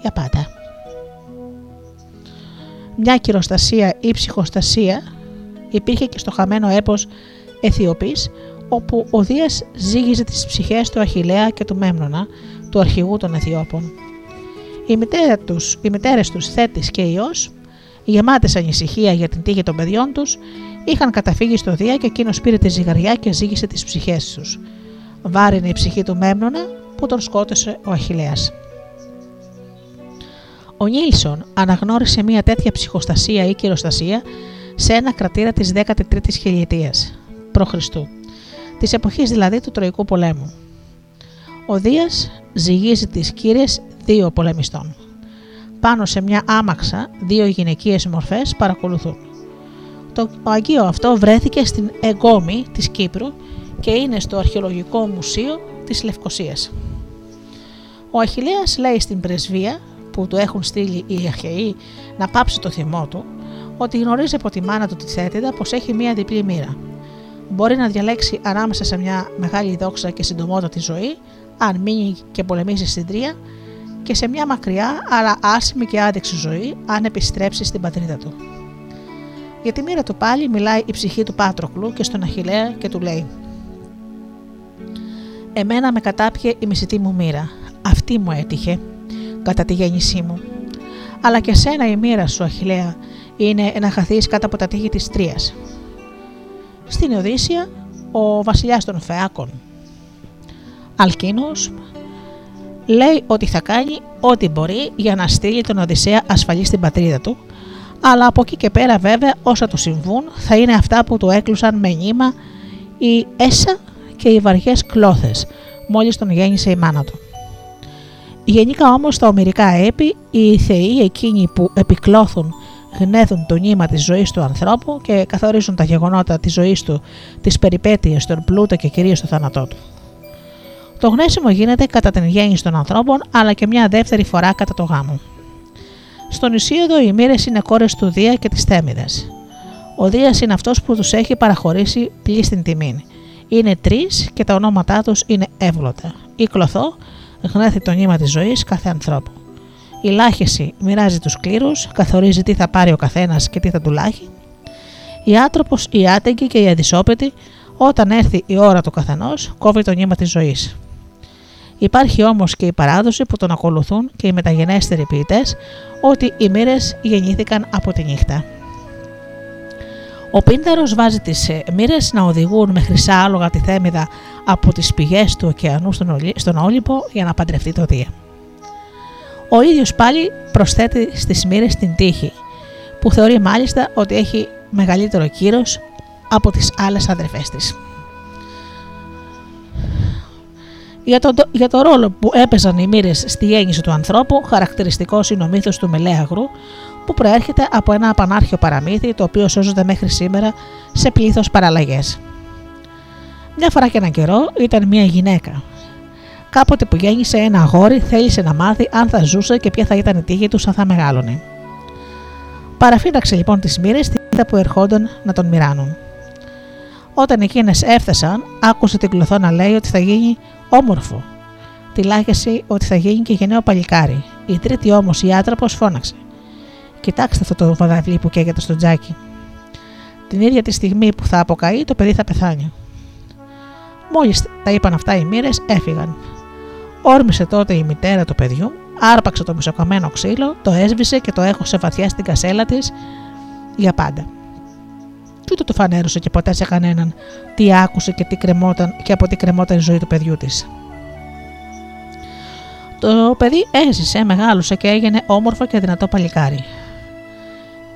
A: για πάντα. Μια κυροστασία ή ψυχοστασία υπήρχε και στο χαμένο έπος Αιθιοπής όπου ο Δίας ζήγιζε τις ψυχές του Αχιλέα και του Μέμνονα, του αρχηγού των Αιθιώπων. Οι, μητέρα τους, οι μητέρες τους Θέτης και Υιός, γεμάτες ανησυχία για την τύχη των παιδιών τους, είχαν καταφύγει στο Δία και εκείνος πήρε τη ζυγαριά και ζήγησε τις ψυχές τους. Βάρινε η ψυχή του Μέμνονα που τον σκότωσε ο Αχηλέας. Ο Νίλσον αναγνώρισε μια τέτοια ψυχοστασία ή κυροστασία σε ένα κρατήρα της 13ης χιλιετίας π.Χ. της εποχής δηλαδή του Τροϊκού πολέμου. Ο Δίας ζυγίζει τις κύριες δύο πολεμιστών. Πάνω σε μια άμαξα δύο γυναικείες μορφές παρακολουθούν. Το Αγίο αυτό βρέθηκε στην Εγκόμη της Κύπρου και είναι στο Αρχαιολογικό Μουσείο της Λευκοσίας. Ο Αχιλέας λέει στην πρεσβεία που του έχουν στείλει οι Αχαιοί να πάψει το θυμό του ότι γνωρίζει από τη μάνα του τη θέτιδα πως έχει μία διπλή μοίρα. Μπορεί να διαλέξει ανάμεσα σε μια μεγάλη δόξα και συντομότατη ζωή, αν μείνει και πολεμήσει στην τρία, και σε μια μακριά αλλά άσημη και άδειξη ζωή, αν επιστρέψει στην πατρίδα του. Για τη μοίρα του πάλι μιλάει η ψυχή του Πάτροκλου και στον Αχηλέα και του λέει «Εμένα με κατάπιε η μισητή μου μοίρα, αυτή μου έτυχε κατά τη γέννησή μου. Αλλά και σένα η μοίρα σου, Αχηλέα, είναι να χαθείς κάτω από τα τείχη της Τρίας. Στην Οδύσσια, ο βασιλιάς των Φεάκων, Αλκίνος, λέει ότι θα κάνει ό,τι μπορεί για να στείλει τον Οδυσσέα ασφαλή στην πατρίδα του, αλλά από εκεί και πέρα βέβαια όσα του συμβούν θα είναι αυτά που του έκλουσαν με νήμα η Έσα και οι βαριές κλώθες, μόλις τον γέννησε η μάνα του. Γενικά όμως τα ομυρικά έπι, οι θεοί εκείνοι που επικλώθουν γνέδουν το νήμα της ζωής του ανθρώπου και καθορίζουν τα γεγονότα της ζωής του, τις περιπέτειες, τον πλούτο και κυρίως το θάνατό του. Το γνέσιμο γίνεται κατά την γέννηση των ανθρώπων, αλλά και μια δεύτερη φορά κατά το γάμο. Στον Ισίωδο οι μοίρες είναι κόρες του Δία και της Θέμηδας. Ο Δίας είναι αυτός που τους έχει παραχωρήσει πλήστην τιμή. Είναι τρεις και τα ονόματά τους είναι εύγλωτα. Η κλωθό γνέθει το νήμα της ζωής κάθε ανθρώπου. Η λάχεση μοιράζει τους κλήρους, καθορίζει τι θα πάρει ο καθένας και τι θα του λάχει. Η άτροπο, η άτεγκη και η αντισόπαιτη, όταν έρθει η ώρα του καθενός, κόβει το νήμα της ζωής. Υπάρχει όμως και η παράδοση που τον ακολουθούν και οι μεταγενέστεροι ποιητές ότι οι μοίρες γεννήθηκαν από τη νύχτα. Ο Πίνταρο βάζει τις ε, μοίρες να οδηγούν με χρυσά άλογα τη θέμηδα από τις πηγές του ωκεανού στον Όλυμπο για να παντρευτεί το Δία. Ο ίδιος πάλι προσθέτει στις μοίρες την τύχη, που θεωρεί μάλιστα ότι έχει μεγαλύτερο κύρος από τις άλλες αδερφές της. Για το, για το ρόλο που έπαιζαν οι μοίρες στη γέννηση του ανθρώπου, χαρακτηριστικός είναι ο μύθος του Μελέαγρου, που προέρχεται από ένα απανάρχιο παραμύθι το οποίο σώζεται μέχρι σήμερα σε πλήθος παραλλαγές. Μια φορά και έναν καιρό ήταν μια γυναίκα. Κάποτε που γέννησε ένα αγόρι, θέλησε να μάθει αν θα ζούσε και ποια θα ήταν η τύχη τους αν θα μεγάλωνε. Παραφύλαξε λοιπόν τις μοίρες την που ερχόταν να τον μοιράνουν. Όταν εκείνες έφτασαν, άκουσε την κλωθό να λέει ότι θα γίνει όμορφο. Τη λάγεση ότι θα γίνει και γενναίο παλικάρι. Η τρίτη όμως η άτραπο φώναξε. Κοιτάξτε αυτό το βαδαβλί που καίγεται στο τζάκι. Την ίδια τη στιγμή που θα αποκαεί, το παιδί θα πεθάνει. Μόλις τα είπαν αυτά οι μοίρες, έφυγαν. Όρμησε τότε η μητέρα του παιδιού, άρπαξε το μισοκαμένο ξύλο, το έσβησε και το έχωσε βαθιά στην κασέλα της για πάντα και ούτε το φανέρωσε και ποτέ σε κανέναν τι άκουσε και, τι κρεμόταν, και από τι κρεμόταν η ζωή του παιδιού της. Το παιδί έζησε, μεγάλωσε και έγινε όμορφο και δυνατό παλικάρι.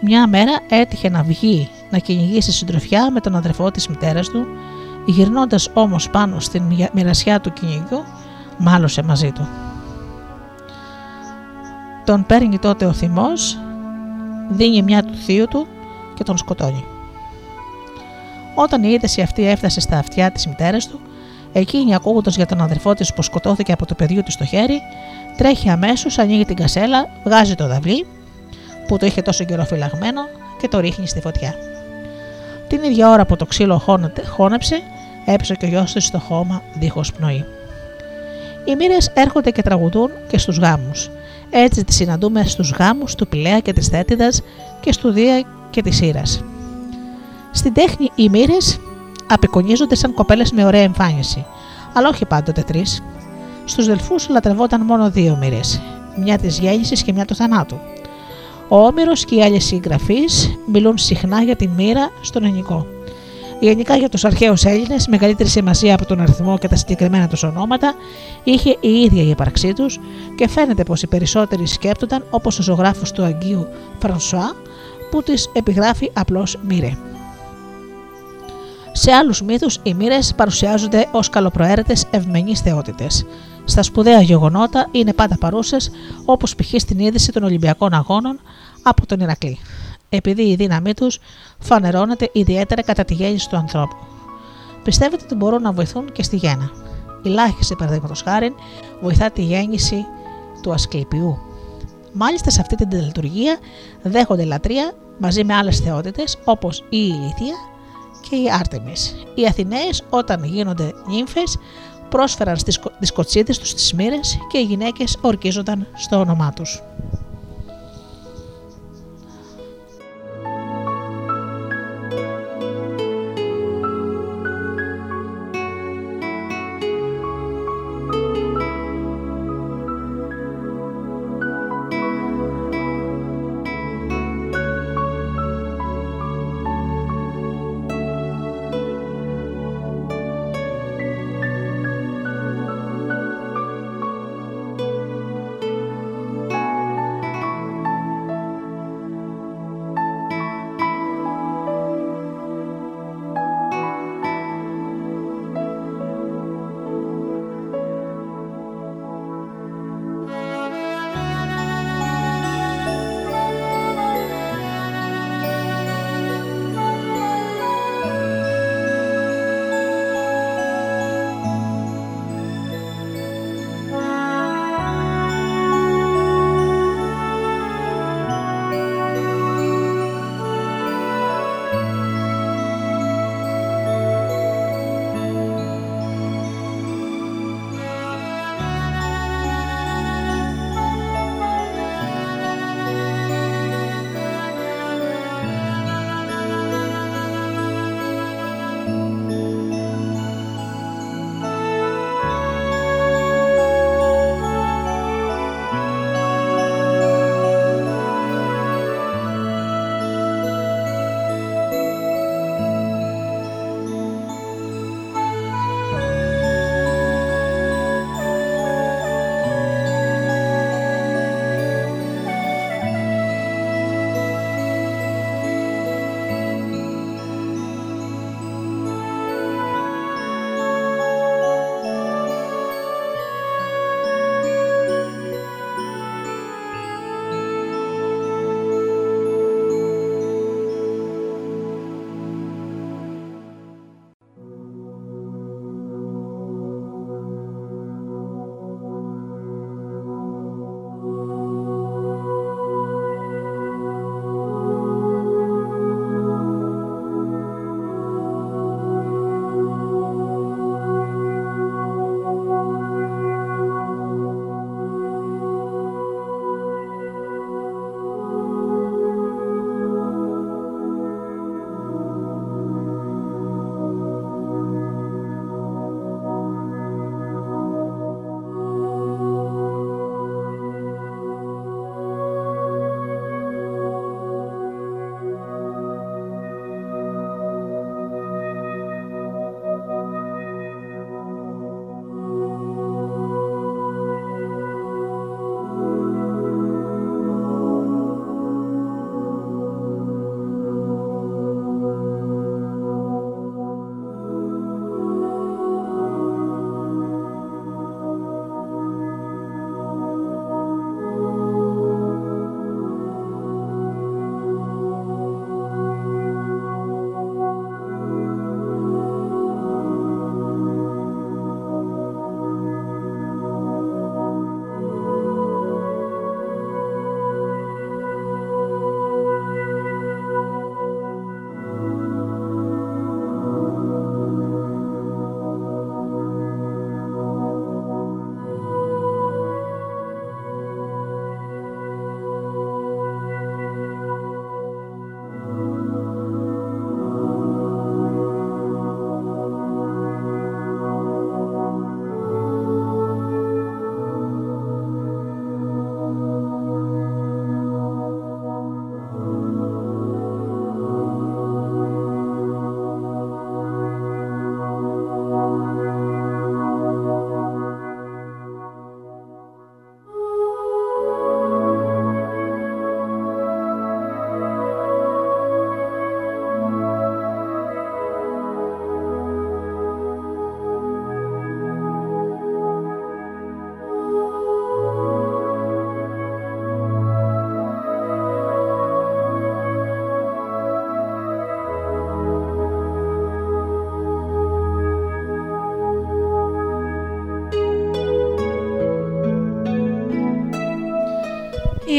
A: Μια μέρα έτυχε να βγει να κυνηγήσει συντροφιά με τον αδερφό της μητέρας του, γυρνώντας όμως πάνω στην μοιρασιά του κυνηγιού, μάλωσε μαζί του. Τον παίρνει τότε ο θυμός, δίνει μια του θείου του και τον σκοτώνει. Όταν η είδηση αυτή έφτασε στα αυτιά της μητέρας του, εκείνη ακούγοντας για τον αδερφό της που σκοτώθηκε από το παιδιού της στο χέρι, τρέχει αμέσως, ανοίγει την κασέλα, βγάζει το δαυλί που το είχε τόσο καιρό φυλαγμένο και το ρίχνει στη φωτιά. Την ίδια ώρα που το ξύλο χώνεψε, έπεσε και ο γιος της στο χώμα δίχως πνοή. Οι μοίρες έρχονται και τραγουδούν και στους γάμους. Έτσι τη συναντούμε στους γάμους του Πηλαία και της Θέτιδας και στους Δία και της Ήρας. Στην τέχνη οι μοίρες απεικονίζονται σαν κοπέλες με ωραία εμφάνιση, αλλά όχι πάντοτε τρεις. Στους Δελφούς λατρευόταν μόνο δύο μοίρες, μια της γέννηση και μια του θανάτου. Ο Όμηρος και οι άλλοι συγγραφείς μιλούν συχνά για τη μοίρα στον ελληνικό. Γενικά για τους αρχαίους Έλληνες, μεγαλύτερη σημασία από τον αριθμό και τα συγκεκριμένα τους ονόματα είχε η ίδια η ύπαρξή τους και φαίνεται πως οι περισσότεροι σκέπτονταν όπως ο ζωγράφος του Αγίου Φρανσουά που τις επιγράφει απλώς μοίρε. Σε άλλους μύθους, οι μοίρες παρουσιάζονται ως καλοπροαίρετες ευμενείς θεότητες. Στα σπουδαία γεγονότα είναι πάντα παρούσες, όπως π.χ. στην είδηση των Ολυμπιακών Αγώνων από τον Ηρακλή, επειδή η δύναμή τους φανερώνεται ιδιαίτερα κατά τη γέννηση του ανθρώπου. Πιστεύετε ότι μπορούν να βοηθούν και στη γέννα. Η λάχιση, παραδείγματος χάρη, βοηθά τη γέννηση του Ασκληπιού. Μάλιστα σε αυτή την λειτουργία δέχονται λατρεία μαζί με άλλες θεότητες όπως η Ηλίθια και η Άρτεμις. Οι Αθηναίες όταν γίνονται νύμφες πρόσφεραν στις δισκοτσίδες τους τις μοίρες και οι γυναίκες ορκίζονταν στο όνομά τους.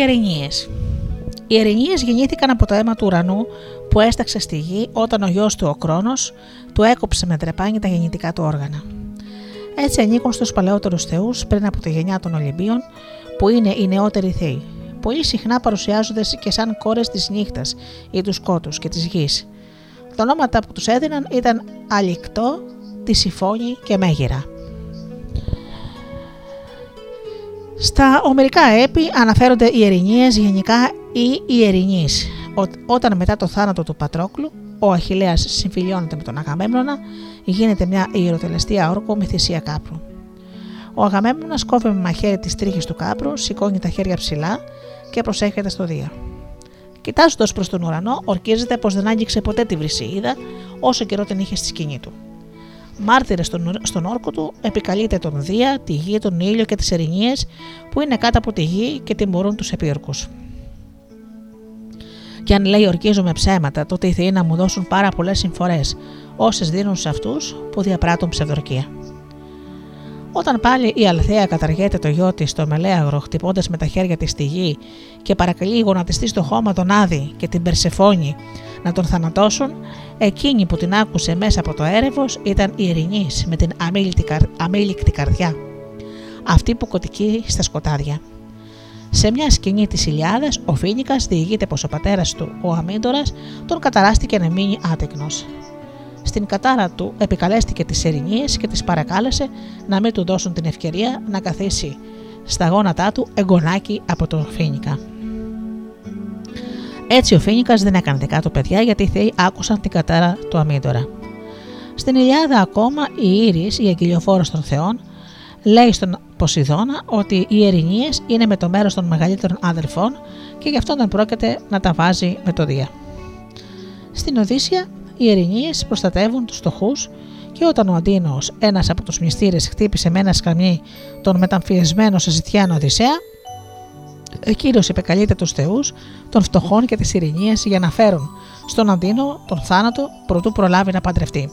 A: Οι Ερηνίες Οι Ερηνίες γεννήθηκαν από το αίμα του ουρανού που έσταξε στη γη όταν ο γιος του ο Κρόνος του έκοψε με τρεπάνι τα γεννητικά του όργανα. Έτσι ανήκουν στους παλαιότερους θεούς πριν από τη γενιά των Ολυμπίων που είναι οι νεότεροι θεοί. Πολύ συχνά παρουσιάζονται και σαν κόρες της νύχτας ή τους σκότους και της γης. Τα ονόματα που τους έδιναν ήταν Αλικτό, Τισιφόνη και Μέγυρα. Στα ομερικά έπι αναφέρονται οι ερηνίες γενικά ή οι ερηνείς. Όταν μετά το θάνατο του Πατρόκλου ο Αχιλέας συμφιλιώνεται με τον Αγαμέμνονα, γίνεται μια ιεροτελεστία όρκο με θυσία κάπρου. Ο Αγαμέμνονας κόβει με μαχαίρι τις τρίχες του κάπρου, σηκώνει τα χέρια ψηλά και προσέχεται στο Δία. Κοιτάζοντας προς τον ουρανό, ορκίζεται πως δεν άγγιξε ποτέ τη βρυσίδα όσο καιρό την είχε στη σκηνή του. Μάρτυρες στον, στον όρκο του, επικαλείται τον Δία, τη γη, τον ήλιο και τις ερηνίες που είναι κάτω από τη γη και τιμωρούν τους επίορκους. Και αν λέει ορκίζομαι ψέματα, τότε οι θεοί να μου δώσουν πάρα πολλές συμφορές, όσες δίνουν σε αυτούς που διαπράττουν ψευδορκία. Όταν πάλι η Αλθέα καταργέται το γιο της στο μελέαγρο, χτυπώντας με τα χέρια της στη γη και παρακαλεί γονατιστή στο χώμα τον Άδη και την Περσεφόνη να τον θανατώσουν, εκείνη που την άκουσε μέσα από το έρευο ήταν η Ειρηνής με την αμήλικτη καρδιά. Αυτή που κοτικεί στα σκοτάδια. Σε μια σκηνή της Ηλιάδα, ο Φίνικας διηγείται πως ο πατέρας του, ο Αμίντορα, τον καταράστηκε να μείνει άτεκνος. Στην κατάρα του επικαλέστηκε τις Ερηνίε και τις παρακάλεσε να μην του δώσουν την ευκαιρία να καθίσει στα γόνατά του εγγονάκι από τον Φίνικα. Έτσι ο Φίνικας δεν έκανε δικά του παιδιά γιατί οι θεοί άκουσαν την κατάρα του Αμίντορα. Στην Ηλιάδα ακόμα η Ήρης, η εγκυλιοφόρο των Θεών, λέει στον Ποσειδώνα ότι οι Ερηνίε είναι με το μέρος των μεγαλύτερων αδελφών και γι' αυτό δεν πρόκειται να τα βάζει με το Δία. Στην Οδύσσια, οι Ερηνίε προστατεύουν τους φτωχούς και όταν ο Αντίνος, ένας από τους μυστήρες, χτύπησε με ένα σκαμνί τον μεταμφιεσμένο σε ζητιάνο Οδυσσέα, εκείνο επεκαλείται τους θεούς των φτωχών και τη ειρηνία για να φέρουν στον Αντίνο τον θάνατο προτού προλάβει να παντρευτεί.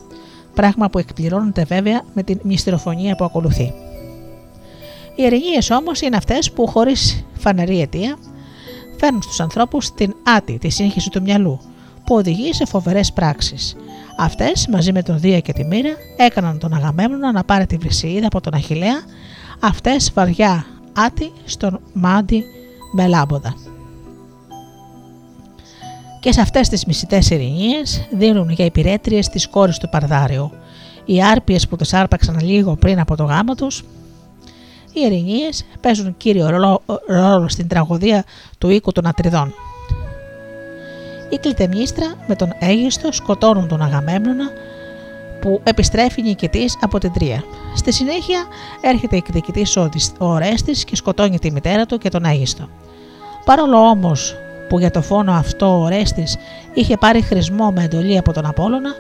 A: Πράγμα που εκπληρώνεται βέβαια με την μυστηροφωνία που ακολουθεί. Οι ερηνίε όμως είναι αυτές που χωρίς φανερή αιτία φέρνουν στους ανθρώπους την άτη, τη σύγχυση του μυαλού, που οδηγεί σε φοβερές πράξεις. Αυτές, μαζί με τον Δία και τη Μοίρα, έκαναν τον Αγαμέμνονα να πάρει τη βρυσίδα από τον Αχηλέα, αυτές βαριά άτη στον μάντι με λάμποδα. Και σε αυτές τις μισητές ειρηνίες δίνουν για υπηρέτριες τις κόρες του Παρδάριου. Οι άρπιες που τους άρπαξαν λίγο πριν από το γάμο τους οι Ερηνίε παίζουν κύριο ρόλο στην τραγωδία του οίκου των Ατριδών. Η Κλητεμίστρα με τον Αίγιστο σκοτώνουν τον Αγαμέμνονα που επιστρέφει νικητής από την Τρία. Στη συνέχεια έρχεται η εκδικητής ο Ορέστης και σκοτώνει τη μητέρα του και τον Αίγιστο. Παρόλο όμως που για το φόνο αυτό ο Ορέστης είχε πάρει χρησμό με εντολή από τον Απόλλωνα,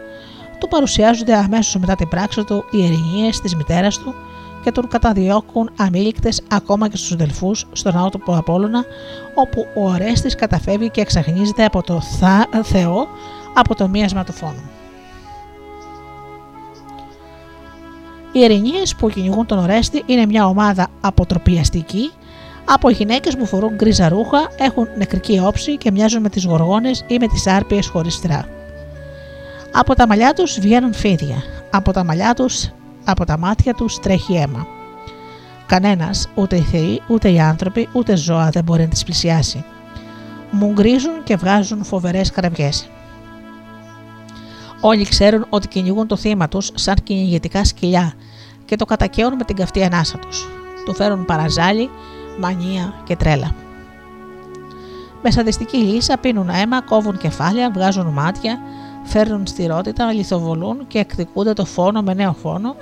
A: του παρουσιάζονται αμέσως μετά την πράξη του οι ερηνίε της μητέρας του και τον καταδιώκουν αμήλικτες ακόμα και στους δελφούς στο ναό του Απόλλωνα όπου ο Ορέστης καταφεύγει και εξαγνίζεται από το Θεό από το μίασμα του φόνου. Οι ερηνίες που κυνηγούν τον Ορέστη είναι μια ομάδα αποτροπιαστική από γυναίκες που φορούν γκρίζα ρούχα, έχουν νεκρική όψη και μοιάζουν με τις γοργόνες ή με τις άρπιες χωρίς Από τα μαλλιά τους βγαίνουν φίδια. Από τα μαλλιά τους από τα μάτια τους τρέχει αίμα. Κανένας, ούτε οι θεοί, ούτε οι άνθρωποι, ούτε ζώα δεν μπορεί να τις πλησιάσει. Μου γκρίζουν και βγάζουν φοβερές κραυγέ. Όλοι ξέρουν ότι κυνηγούν το θύμα τους σαν κυνηγητικά σκυλιά και το κατακαίουν με την καυτή ανάσα τους. Του φέρουν παραζάλι, μανία και τρέλα. Με σαντιστική λύσα πίνουν αίμα, κόβουν κεφάλια, βγάζουν μάτια, φέρνουν στηρότητα, λιθοβολούν και εκδικούνται το φόνο με νέο φόνο,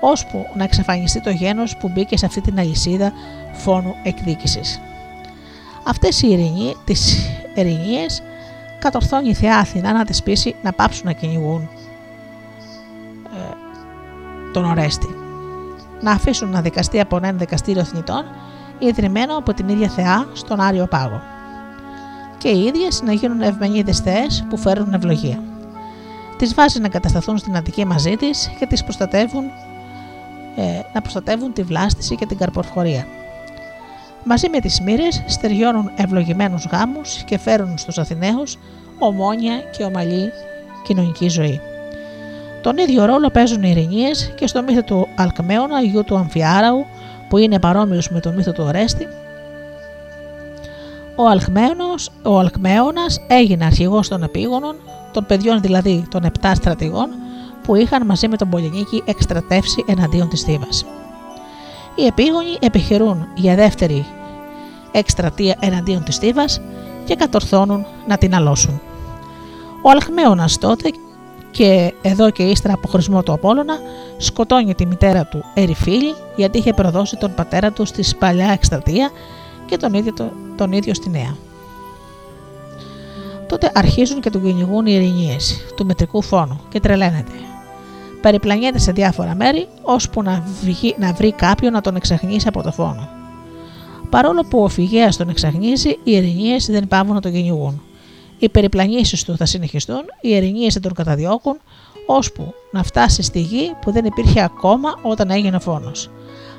A: ώσπου να εξαφανιστεί το γένος που μπήκε σε αυτή την αλυσίδα φόνου εκδίκησης. Αυτές οι ειρηνίε, τις ερηνίες κατορθώνει η Θεά Αθηνά να τις πείσει να πάψουν να κυνηγούν ε, τον Ορέστη. Να αφήσουν να δικαστεί από ένα δικαστήριο θνητών ιδρυμένο από την ίδια Θεά στον Άριο Πάγο. Και οι ίδιες να γίνουν ευμενίδες θεές που φέρουν ευλογία τις βάζει να κατασταθούν στην Αττική μαζί της και τις προστατεύουν, ε, να προστατεύουν τη βλάστηση και την καρποφορία. Μαζί με τις μοίρες στεριώνουν ευλογημένους γάμους και φέρουν στους Αθηναίους ομόνια και ομαλή κοινωνική ζωή. Τον ίδιο ρόλο παίζουν οι Ειρηνίες και στο μύθο του Αλκμαίωνα, γιου του Αμφιάραου, που είναι παρόμοιος με το μύθο του Ορέστη, ο, Αλκμαίωνος, ο Αλκμαίωνας έγινε αρχηγός των επίγονων, των παιδιών δηλαδή των επτά στρατηγών, που είχαν μαζί με τον Πολυνίκη εκστρατεύσει εναντίον της Θήβας. Οι επίγονοι επιχειρούν για δεύτερη εκστρατεία εναντίον της Θήβας και κατορθώνουν να την αλώσουν. Ο Αλχμαίωνας τότε και εδώ και ύστερα από χρησμό του Απόλλωνα σκοτώνει τη μητέρα του Ερυφίλη γιατί είχε προδώσει τον πατέρα του στη παλιά εκστρατεία και τον ίδιο, τον ίδιο στη νέα. Τότε αρχίζουν και τον κυνηγούν οι ειρηνίες του μετρικού φόνου και τρελαίνεται. Περιπλανιέται σε διάφορα μέρη ώσπου να, να βρει κάποιον να τον εξαχνίσει από το φόνο. Παρόλο που ο Φυγέας τον εξαχνίζει, οι ειρηνίες δεν πάβουν να τον κυνηγούν. Οι περιπλανήσεις του θα συνεχιστούν, οι ειρηνίες θα τον καταδιώκουν, ώσπου να φτάσει στη γη που δεν υπήρχε ακόμα όταν έγινε ο φόνος.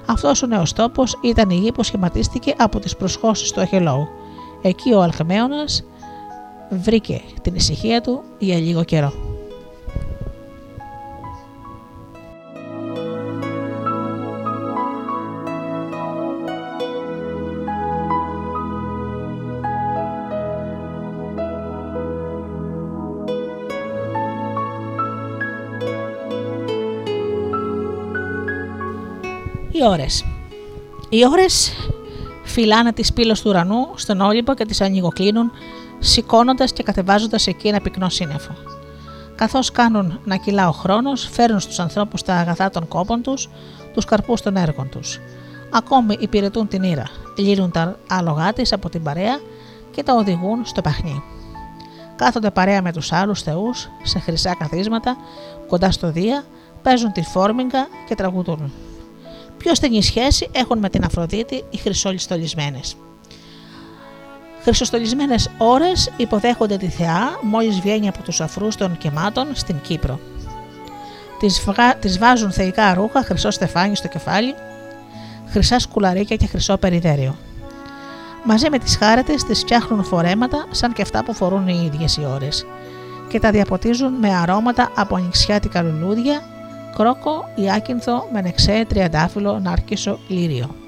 A: Αυτός ο νέος τόπος ήταν η γη που σχηματίστηκε από τις προσχώσεις του Αχελόου. Εκεί ο Αλχαμέωνα βρήκε την ησυχία του για λίγο καιρό. Οι ώρες. Οι ώρες φυλάνε τις πύλες του ουρανού στον Όλυμπο και τις ανοιγοκλίνουν, σηκώνοντας και κατεβάζοντας εκεί ένα πυκνό σύννεφο. Καθώς κάνουν να κυλά ο χρόνος, φέρνουν στους ανθρώπους τα αγαθά των κόπων τους, τους καρπούς των έργων τους. Ακόμη υπηρετούν την ήρα, λύνουν τα άλογά της από την παρέα και τα οδηγούν στο παχνί. Κάθονται παρέα με τους άλλους θεούς σε χρυσά καθίσματα κοντά στο Δία, παίζουν τη φόρμιγγα και τραγουδούν. Πιο στενή σχέση έχουν με την Αφροδίτη οι χρυσολιστολισμένε. Χρυσοστολισμένες ώρες υποδέχονται τη θεά μόλις βγαίνει από τους αφρούς των κεμάτων στην Κύπρο. Τη βάζουν θεϊκά ρούχα, χρυσό στεφάνι στο κεφάλι, χρυσά σκουλαρίκια και χρυσό περιδέριο. Μαζί με τις χάρετες τις φτιάχνουν φορέματα σαν και αυτά που φορούν οι ίδιες οι ώρες και τα διαποτίζουν με αρώματα από ανοιξιάτικα λουλούδια, κρόκο, ιάκυνθο, μενεξέ, τριαντάφυλλο, νάρκισο, λύριο.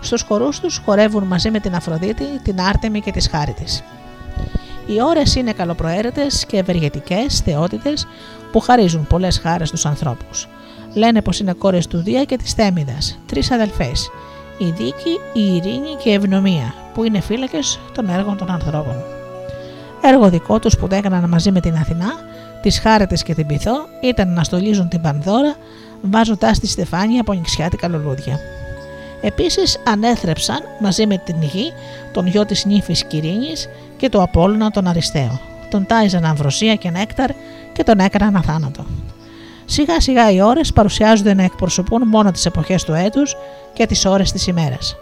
A: Στους χορούς τους χορεύουν μαζί με την Αφροδίτη, την Άρτεμη και τις Χάριτες. Οι ώρες είναι καλοπροαίρετες και ευεργετικές θεότητες που χαρίζουν πολλές χάρες στους ανθρώπους. Λένε πως είναι κόρες του Δία και της Θέμιδας, τρεις αδελφές, η Δίκη, η Ειρήνη και η Ευνομία, που είναι φύλακες των έργων των ανθρώπων. Έργο δικό τους που το έκαναν μαζί με την Αθηνά τη Χάρετε και την Πυθό ήταν να στολίζουν την Πανδώρα βάζοντάς τη στεφάνια από νηξιάτικα λουλούδια. Επίσης ανέθρεψαν μαζί με την γη τον γιο της νύφης Κυρίνης και το Απόλλωνα τον Αριστέο. Τον τάιζαν αμβροσία και νέκταρ και τον έκαναν αθάνατο. Σιγά σιγά οι ώρες παρουσιάζονται να εκπροσωπούν μόνο τις εποχές του έτους και τις ώρες της ημέρας.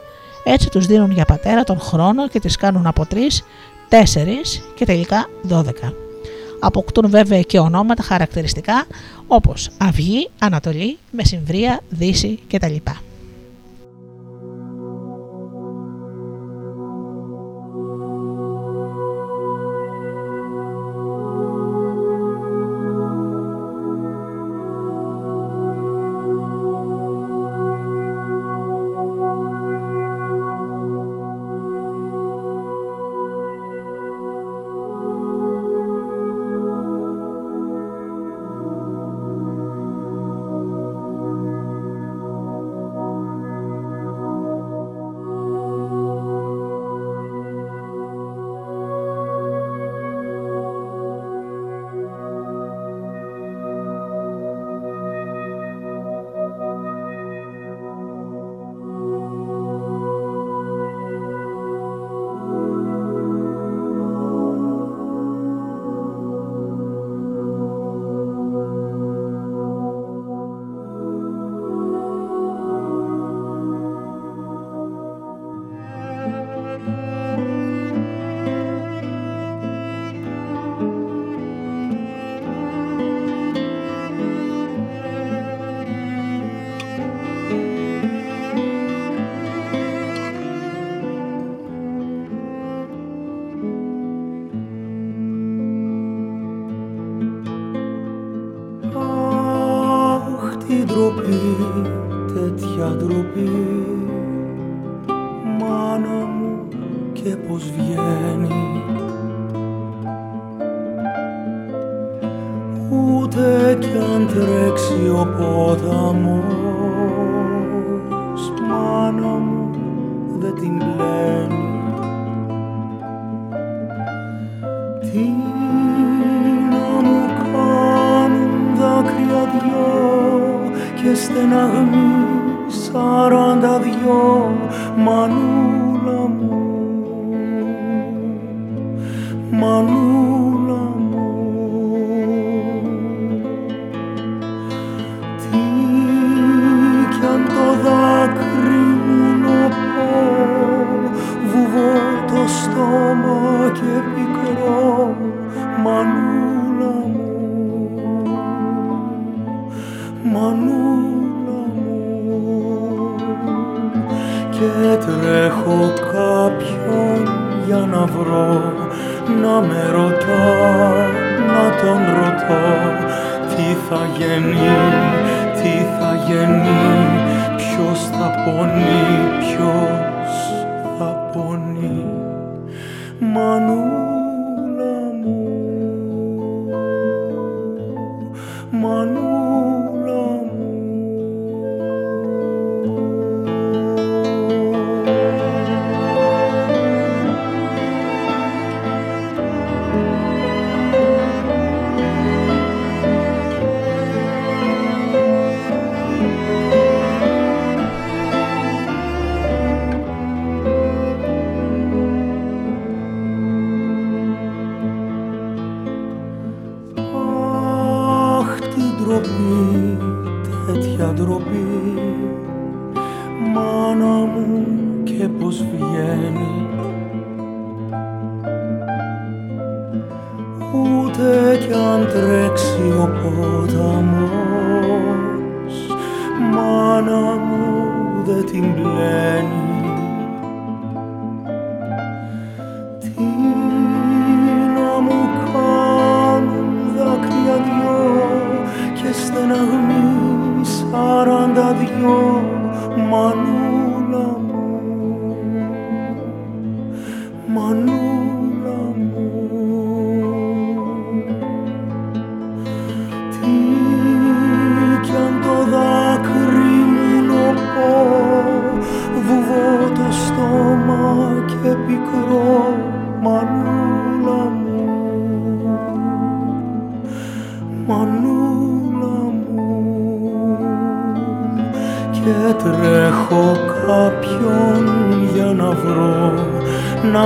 A: Έτσι τους δίνουν για πατέρα τον χρόνο και τις κάνουν από τρεις, τέσσερις και τελικά δώδεκα αποκτούν βέβαια και ονόματα χαρακτηριστικά όπως Αυγή, Ανατολή, Μεσημβρία, Δύση κτλ.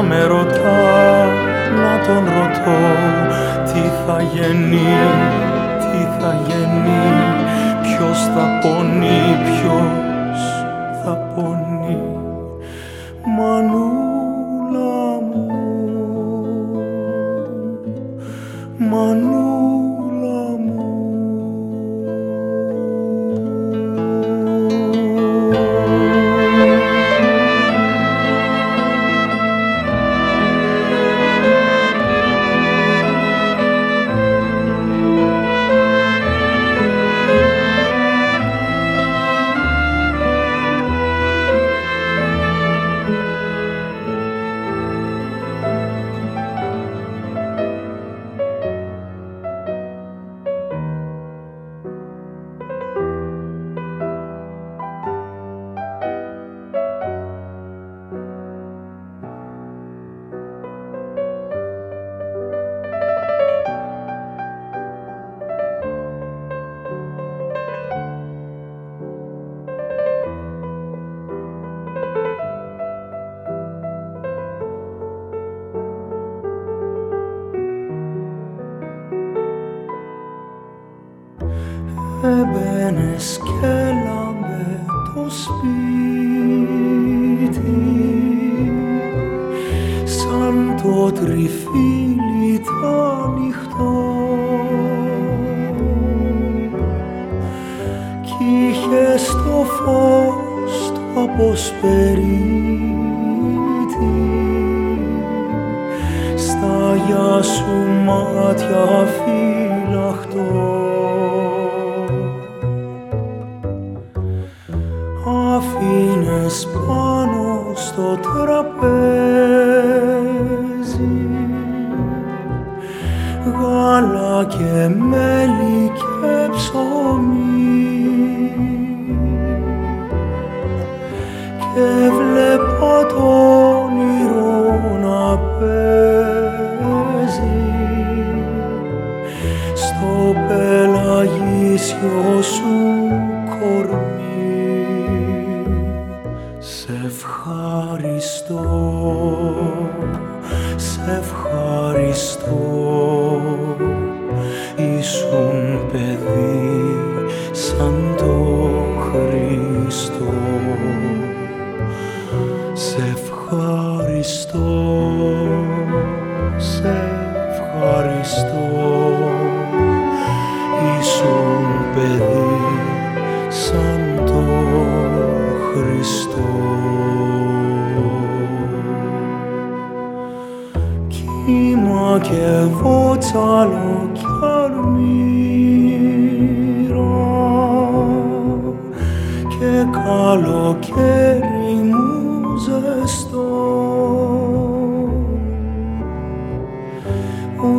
B: να με ρωτά, να τον ρωτώ Τι θα γεννεί, τι θα γεννεί, ποιος θα πονεί, ποιος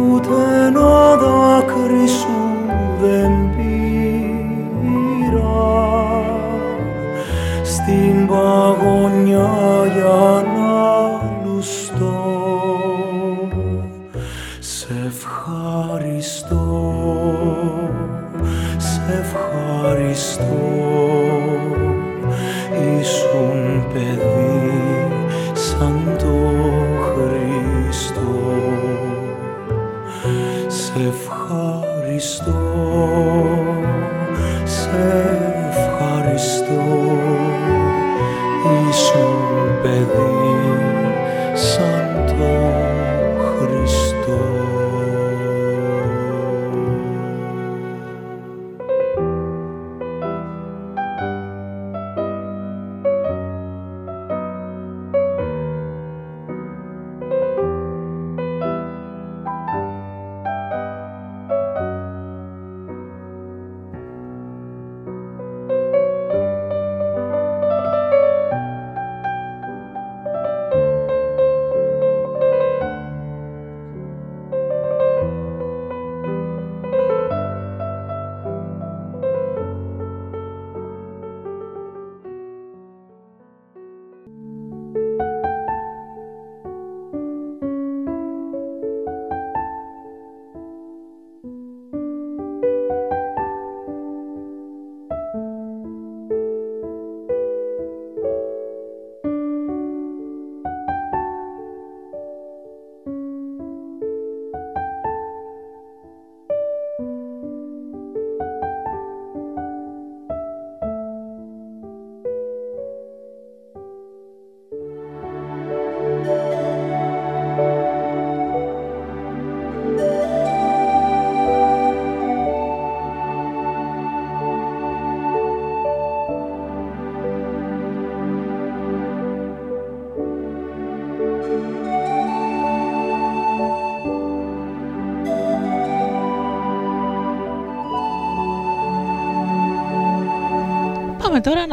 A: τώρα να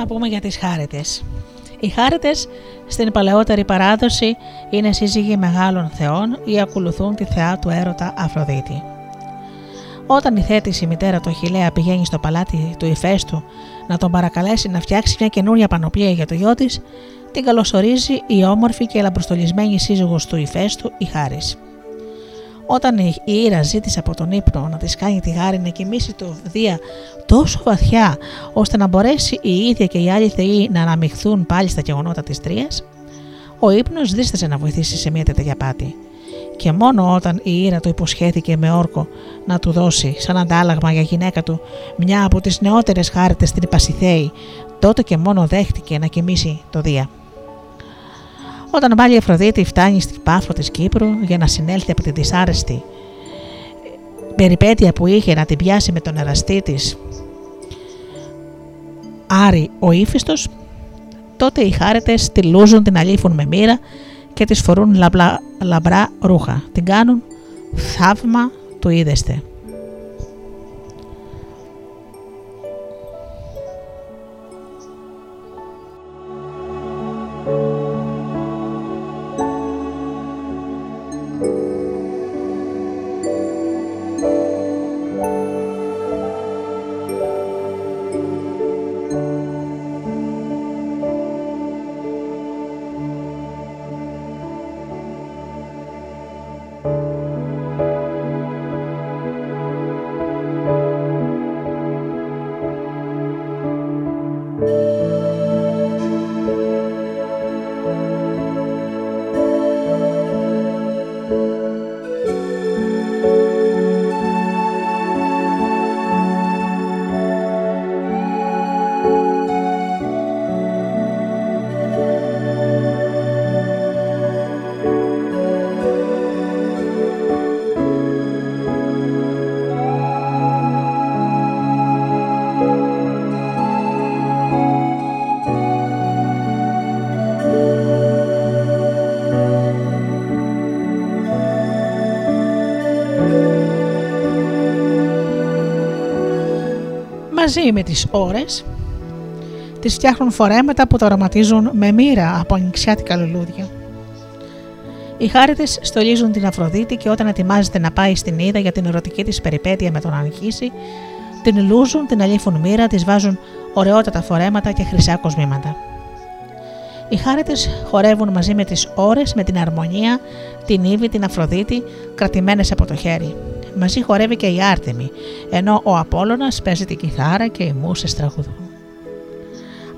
A: πούμε για τις χάριτες. Οι χάριτες στην παλαιότερη παράδοση είναι σύζυγοι μεγάλων θεών ή ακολουθούν τη θεά του έρωτα Αφροδίτη. Όταν η θέτηση μητέρα του Αχιλέα πηγαίνει στο παλάτι του Ιφέστου να τον παρακαλέσει να φτιάξει μια καινούρια πανοπλία για το γιο της, την καλωσορίζει η όμορφη και λαμπροστολισμένη σύζυγος του Ιφέστου, η Χάρης. Όταν η Ήρα ζήτησε από τον ύπνο να της κάνει τη γάρη να κοιμήσει το Δία τόσο βαθιά ώστε να μπορέσει η ίδια και οι άλλοι θεοί να αναμειχθούν πάλι στα γεγονότα της Τρίας, ο ύπνος δίστασε να βοηθήσει σε μια τέτοια πάτη. Και μόνο όταν η Ήρα του υποσχέθηκε με όρκο να του δώσει σαν αντάλλαγμα για γυναίκα του μια από τις νεότερες χάριτες στην Υπασιθέη, τότε και μόνο δέχτηκε να κοιμήσει το Δία. Όταν πάλι η Αφροδίτη φτάνει στην Πάφο της Κύπρου για να συνέλθει από τη δυσάρεστη περιπέτεια που είχε να την πιάσει με τον εραστή της Άρη ο ύφιστος, τότε οι χάρετες τη λούζουν, την αλήφουν με μοίρα και τις φορούν λαμπλά, λαμπρά ρούχα. Την κάνουν θαύμα του είδεστε. Μαζί με τις ώρες τις φτιάχνουν φορέματα που τα οραματίζουν με μοίρα από ανοιξιάτικα λουλούδια. Οι χάρητε στολίζουν την Αφροδίτη και όταν ετοιμάζεται να πάει στην Ήδα για την ερωτική της περιπέτεια με τον Ανχίση, την λούζουν, την αλήφουν μοίρα, τη βάζουν ωραιότατα φορέματα και χρυσά κοσμήματα. Οι χάρητε χορεύουν μαζί με τις ώρες, με την αρμονία, την Ήβη, την Αφροδίτη, κρατημένες από το χέρι. Μαζί χορεύει και η Άρτεμη, ενώ ο Απόλλωνας παίζει την κιθάρα και οι μουσες τραγουδούν.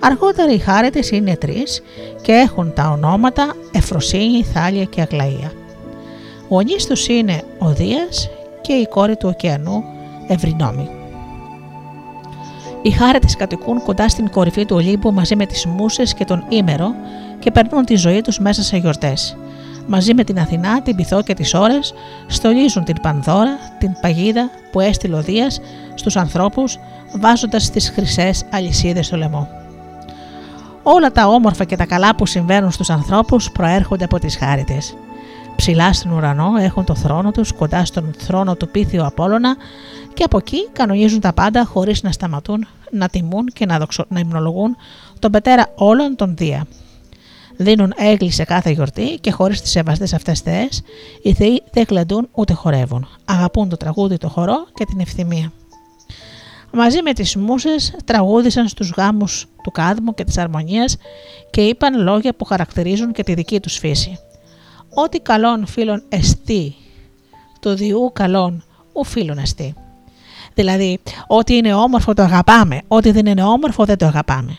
A: Αργότερα οι χάρετες είναι τρεις και έχουν τα ονόματα Εφροσύνη, Θάλια και Αγλαία. Γονείς τους είναι ο Δίας και η κόρη του ωκεανού Ευρυνόμη. Οι χάρετες κατοικούν κοντά στην κορυφή του Ολύμπου μαζί με τις μουσες και τον Ήμερο και περνούν τη ζωή τους μέσα σε γιορτές. Μαζί με την Αθηνά, την Πυθό και τις ώρες στολίζουν την Πανδώρα, την παγίδα που έστειλε ο Δίας στους ανθρώπους βάζοντας τις χρυσές αλυσίδες στο λαιμό. Όλα τα όμορφα και τα καλά που συμβαίνουν στους ανθρώπους προέρχονται από τις χάριτες. Ψηλά στον ουρανό έχουν το θρόνο τους κοντά στον θρόνο του Πίθιου Απόλλωνα και από εκεί κανονίζουν τα πάντα χωρίς να σταματούν, να τιμούν και να, δοξο... να υμνολογούν τον πατέρα όλων των Δία. Δίνουν έγκλη σε κάθε γιορτή και χωρίς τις σεβαστές αυτές θεές, οι θεοί δεν κλαντούν ούτε χορεύουν. Αγαπούν το τραγούδι, το χορό και την ευθυμία. Μαζί με τις μουσες τραγούδισαν στους γάμους του κάδμου και της αρμονίας και είπαν λόγια που χαρακτηρίζουν και τη δική τους φύση. Ό,τι καλών φίλων εστί, το διού καλών ου φίλων εστί. Δηλαδή, ό,τι είναι όμορφο το αγαπάμε, ό,τι δεν είναι όμορφο δεν το αγαπάμε.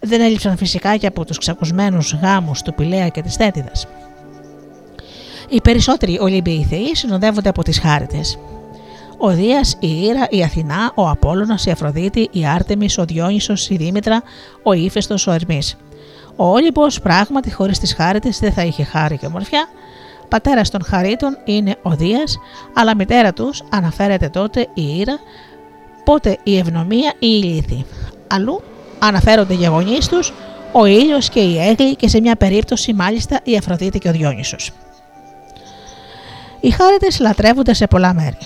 A: Δεν έλειψαν φυσικά και από τους ξακουσμένους γάμους του Πηλαία και της Θέτιδας. Οι περισσότεροι Ολύμπιοι θεοί συνοδεύονται από τις χάριτες. Ο Δίας, η Ήρα, η Αθηνά, ο Απόλλωνας, η Αφροδίτη, η Άρτεμις, ο Διόνυσος, η Δήμητρα, ο Ήφαιστος, ο Ερμής. Ο Όλυμπος πράγματι χωρίς τις χάριτες δεν θα είχε χάρη και ομορφιά. Πατέρας των χαρίτων είναι ο Δίας, αλλά μητέρα τους αναφέρεται τότε η Ήρα, πότε η Ευνομία ή η Λύθη. Αλλού αναφέρονται οι γονείς τους, ο ήλιος και η έγκλη και σε μια περίπτωση μάλιστα η Αφροδίτη και ο Διόνυσος. Οι χάριτες λατρεύονται σε πολλά μέρη.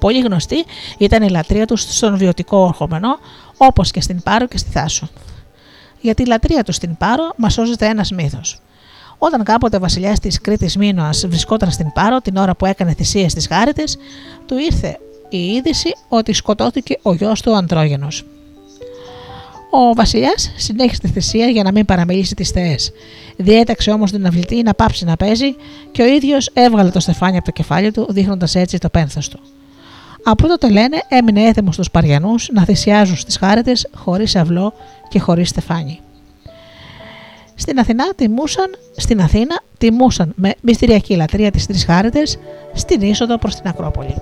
A: Πολύ γνωστή ήταν η λατρεία τους στον βιωτικό ορχομενό, όπως και στην Πάρο και στη Θάσο. Για τη λατρεία τους στην Πάρο μας σώζεται ένας μύθος. Όταν κάποτε ο βασιλιάς της Κρήτης Μίνωα βρισκόταν στην Πάρο την ώρα που έκανε θυσίες στι Χάρητε, του ήρθε η είδηση ότι σκοτώθηκε ο γιος του Αντρόγενος. Ο βασιλιάς συνέχισε τη θυσία για να μην παραμιλήσει τις θεές. Διέταξε όμως την αυλητή να πάψει να παίζει και ο ίδιος έβγαλε το στεφάνι από το κεφάλι του, δείχνοντας έτσι το πένθος του. Από τότε λένε έμεινε έθιμο στους Παριανούς να θυσιάζουν στις χάρετες χωρίς αυλό και χωρίς στεφάνι. Στην Αθηνά τιμούσαν, στην Αθήνα τιμούσαν με μυστηριακή λατρεία τις τρεις χάρετες στην είσοδο προς την Ακρόπολη.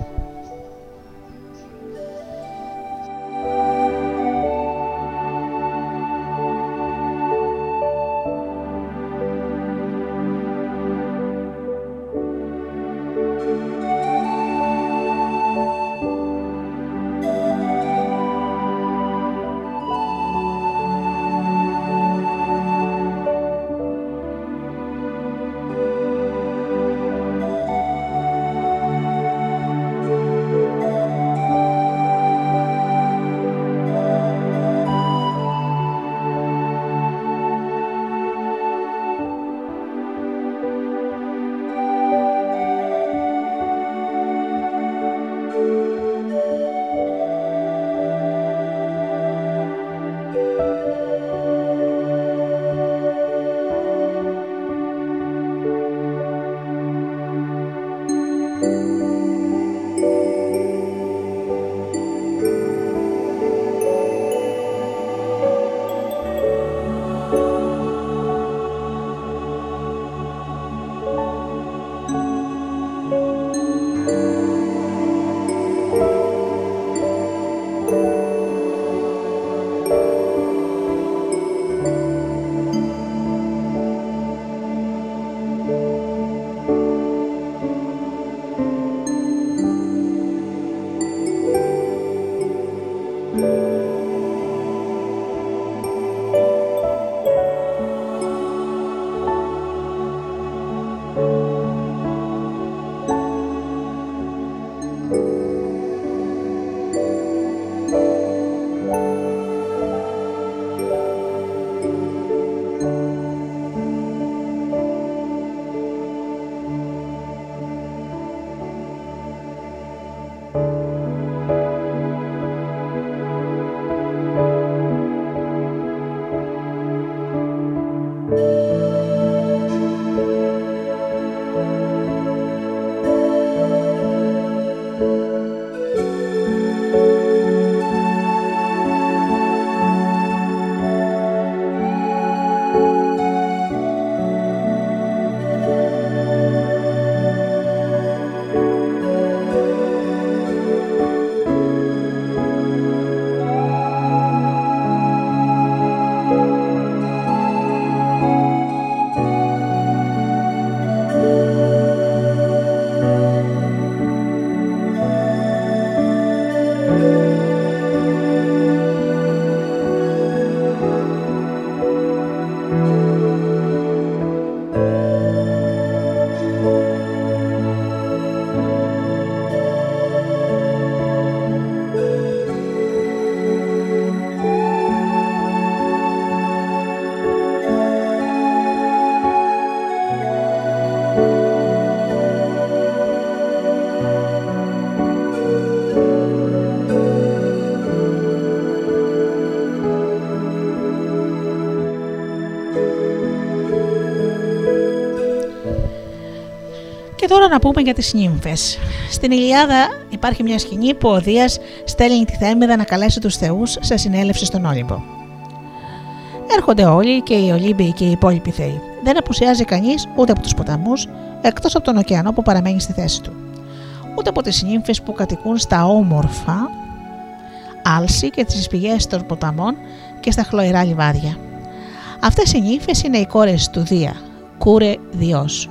A: Τώρα να πούμε για τις νύμφες. Στην Ηλιάδα υπάρχει μια σκηνή που ο Δίας στέλνει τη Θέμηδα να καλέσει τους θεούς σε συνέλευση στον Όλυμπο. Έρχονται όλοι και οι Ολύμπιοι και οι υπόλοιποι θεοί. Δεν απουσιάζει κανείς ούτε από τους ποταμούς, εκτός από τον ωκεανό που παραμένει στη θέση του. Ούτε από τις νύμφες που κατοικούν στα όμορφα άλση και τις πηγές των ποταμών και στα χλωερά λιβάδια. Αυτές οι νύμφες είναι οι κόρες του Δία, κούρε Διός,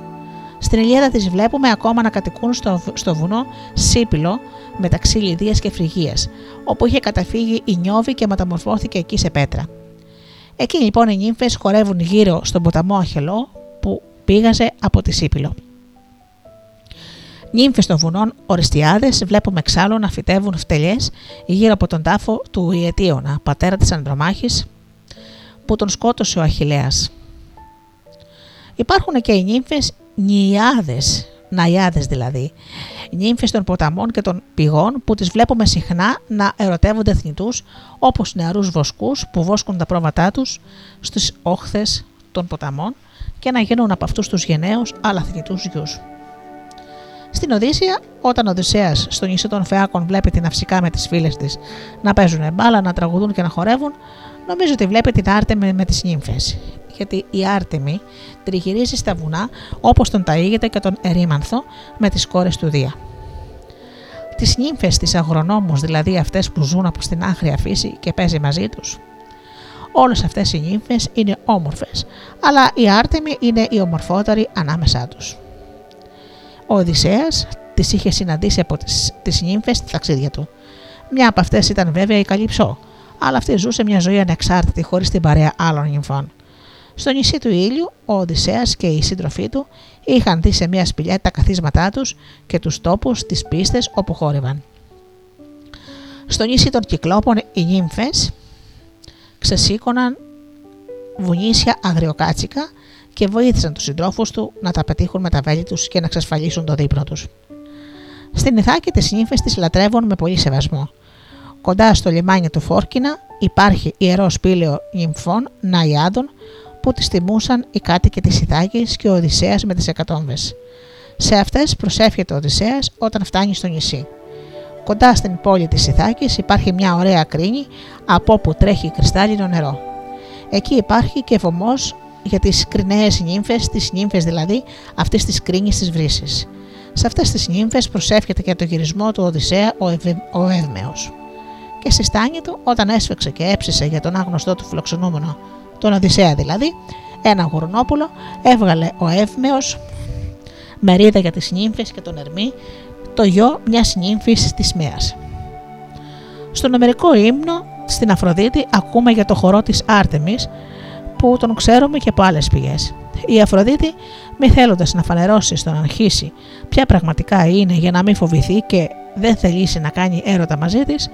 A: στην Ηλιάδα τις βλέπουμε ακόμα να κατοικούν στο, στο βουνό Σίπηλο μεταξύ Λιδίας και Φρυγίας, όπου είχε καταφύγει η Νιώβη και μεταμορφώθηκε εκεί σε πέτρα. Εκεί λοιπόν οι νύμφες χορεύουν γύρω στον ποταμό Αχελό που πήγαζε από τη Σίπηλο. Νύμφες των βουνών Οριστιάδες βλέπουμε εξάλλου να φυτεύουν φτελιές γύρω από τον τάφο του Ιετίωνα, πατέρα της Ανδρομάχης, που τον σκότωσε ο Αχιλέας. Υπάρχουν και οι νύμφες νιάδες, ναϊάδες δηλαδή, νύμφες των ποταμών και των πηγών που τις βλέπουμε συχνά να ερωτεύονται θνητούς όπως νεαρούς βοσκούς που βόσκουν τα πρόβατά τους στις όχθες των ποταμών και να γίνουν από αυτούς τους γενναίους αλλά θνητούς γιους. Στην Οδύσσια, όταν ο Οδυσσέας στο νησί των Φεάκων βλέπει την Αυσικά με τις φίλες της να παίζουν μπάλα, να τραγουδούν και να χορεύουν, νομίζω ότι βλέπει την Άρτεμι με τις νύμφες γιατί η Άρτεμη τριγυρίζει στα βουνά όπως τον Ταΐγεται και τον Ερήμανθο με τις κόρες του Δία. Τις νύμφες της αγρονόμους, δηλαδή αυτές που ζουν από στην άγρια φύση και παίζει μαζί τους. Όλες αυτές οι νύμφες είναι όμορφες, αλλά η Άρτεμη είναι η ομορφότερη ανάμεσά τους. Ο Οδυσσέας τις είχε συναντήσει από τις, τις νύμφες στη ταξίδια του. Μια από αυτές ήταν βέβαια η Καλυψό, αλλά αυτή ζούσε μια ζωή ανεξάρτητη χωρίς την παρέα άλλων νυμφών. Στο νησί του ήλιου, ο Οδυσσέας και οι σύντροφοί του είχαν δει σε μια σπηλιά τα καθίσματά τους και τους τόπους, τις πίστες όπου χόρευαν. Στο νησί των Κυκλόπων οι νύμφες ξεσήκωναν βουνίσια αγριοκάτσικα και βοήθησαν τους συντρόφους του να τα πετύχουν με τα βέλη τους και να εξασφαλίσουν το δείπνο τους. Στην Ιθάκη τις νύμφες τις λατρεύουν με πολύ σεβασμό. Κοντά στο λιμάνι του Φόρκινα υπάρχει ιερό σπήλαιο νυμφών Ναϊάδων που τις τιμούσαν οι κάτοικοι της Ιθάκης και ο Οδυσσέας με τις εκατόμβες. Σε αυτές προσεύχεται ο Οδυσσέας όταν φτάνει στο νησί. Κοντά στην πόλη της Ιθάκης υπάρχει μια ωραία κρίνη από όπου τρέχει κρυστάλλινο νερό. Εκεί υπάρχει και βωμός για τις κριναίες νύμφες, τις νύμφες δηλαδή αυτής της κρίνης της βρύσης. Σε αυτές τις νύμφες προσεύχεται και το γυρισμό του Οδυσσέα ο, Ευ... ο Εύμεος. Και στη στάνη του, όταν έσφεξε και έψησε για τον άγνωστό του φιλοξενούμενο τον Οδυσσέα δηλαδή, ένα γουρνόπουλο, έβγαλε ο Εύμεος μερίδα για τις νύμφες και τον Ερμή, το γιο μιας νύμφης της Μέας. Στον Αμερικό ύμνο στην Αφροδίτη ακούμε για το χορό της Άρτεμις που τον ξέρουμε και από άλλες πηγές. Η Αφροδίτη, μη θέλοντας να φανερώσει στον Αρχίση ποια πραγματικά είναι για να μην φοβηθεί και δεν θελήσει να κάνει έρωτα μαζί της,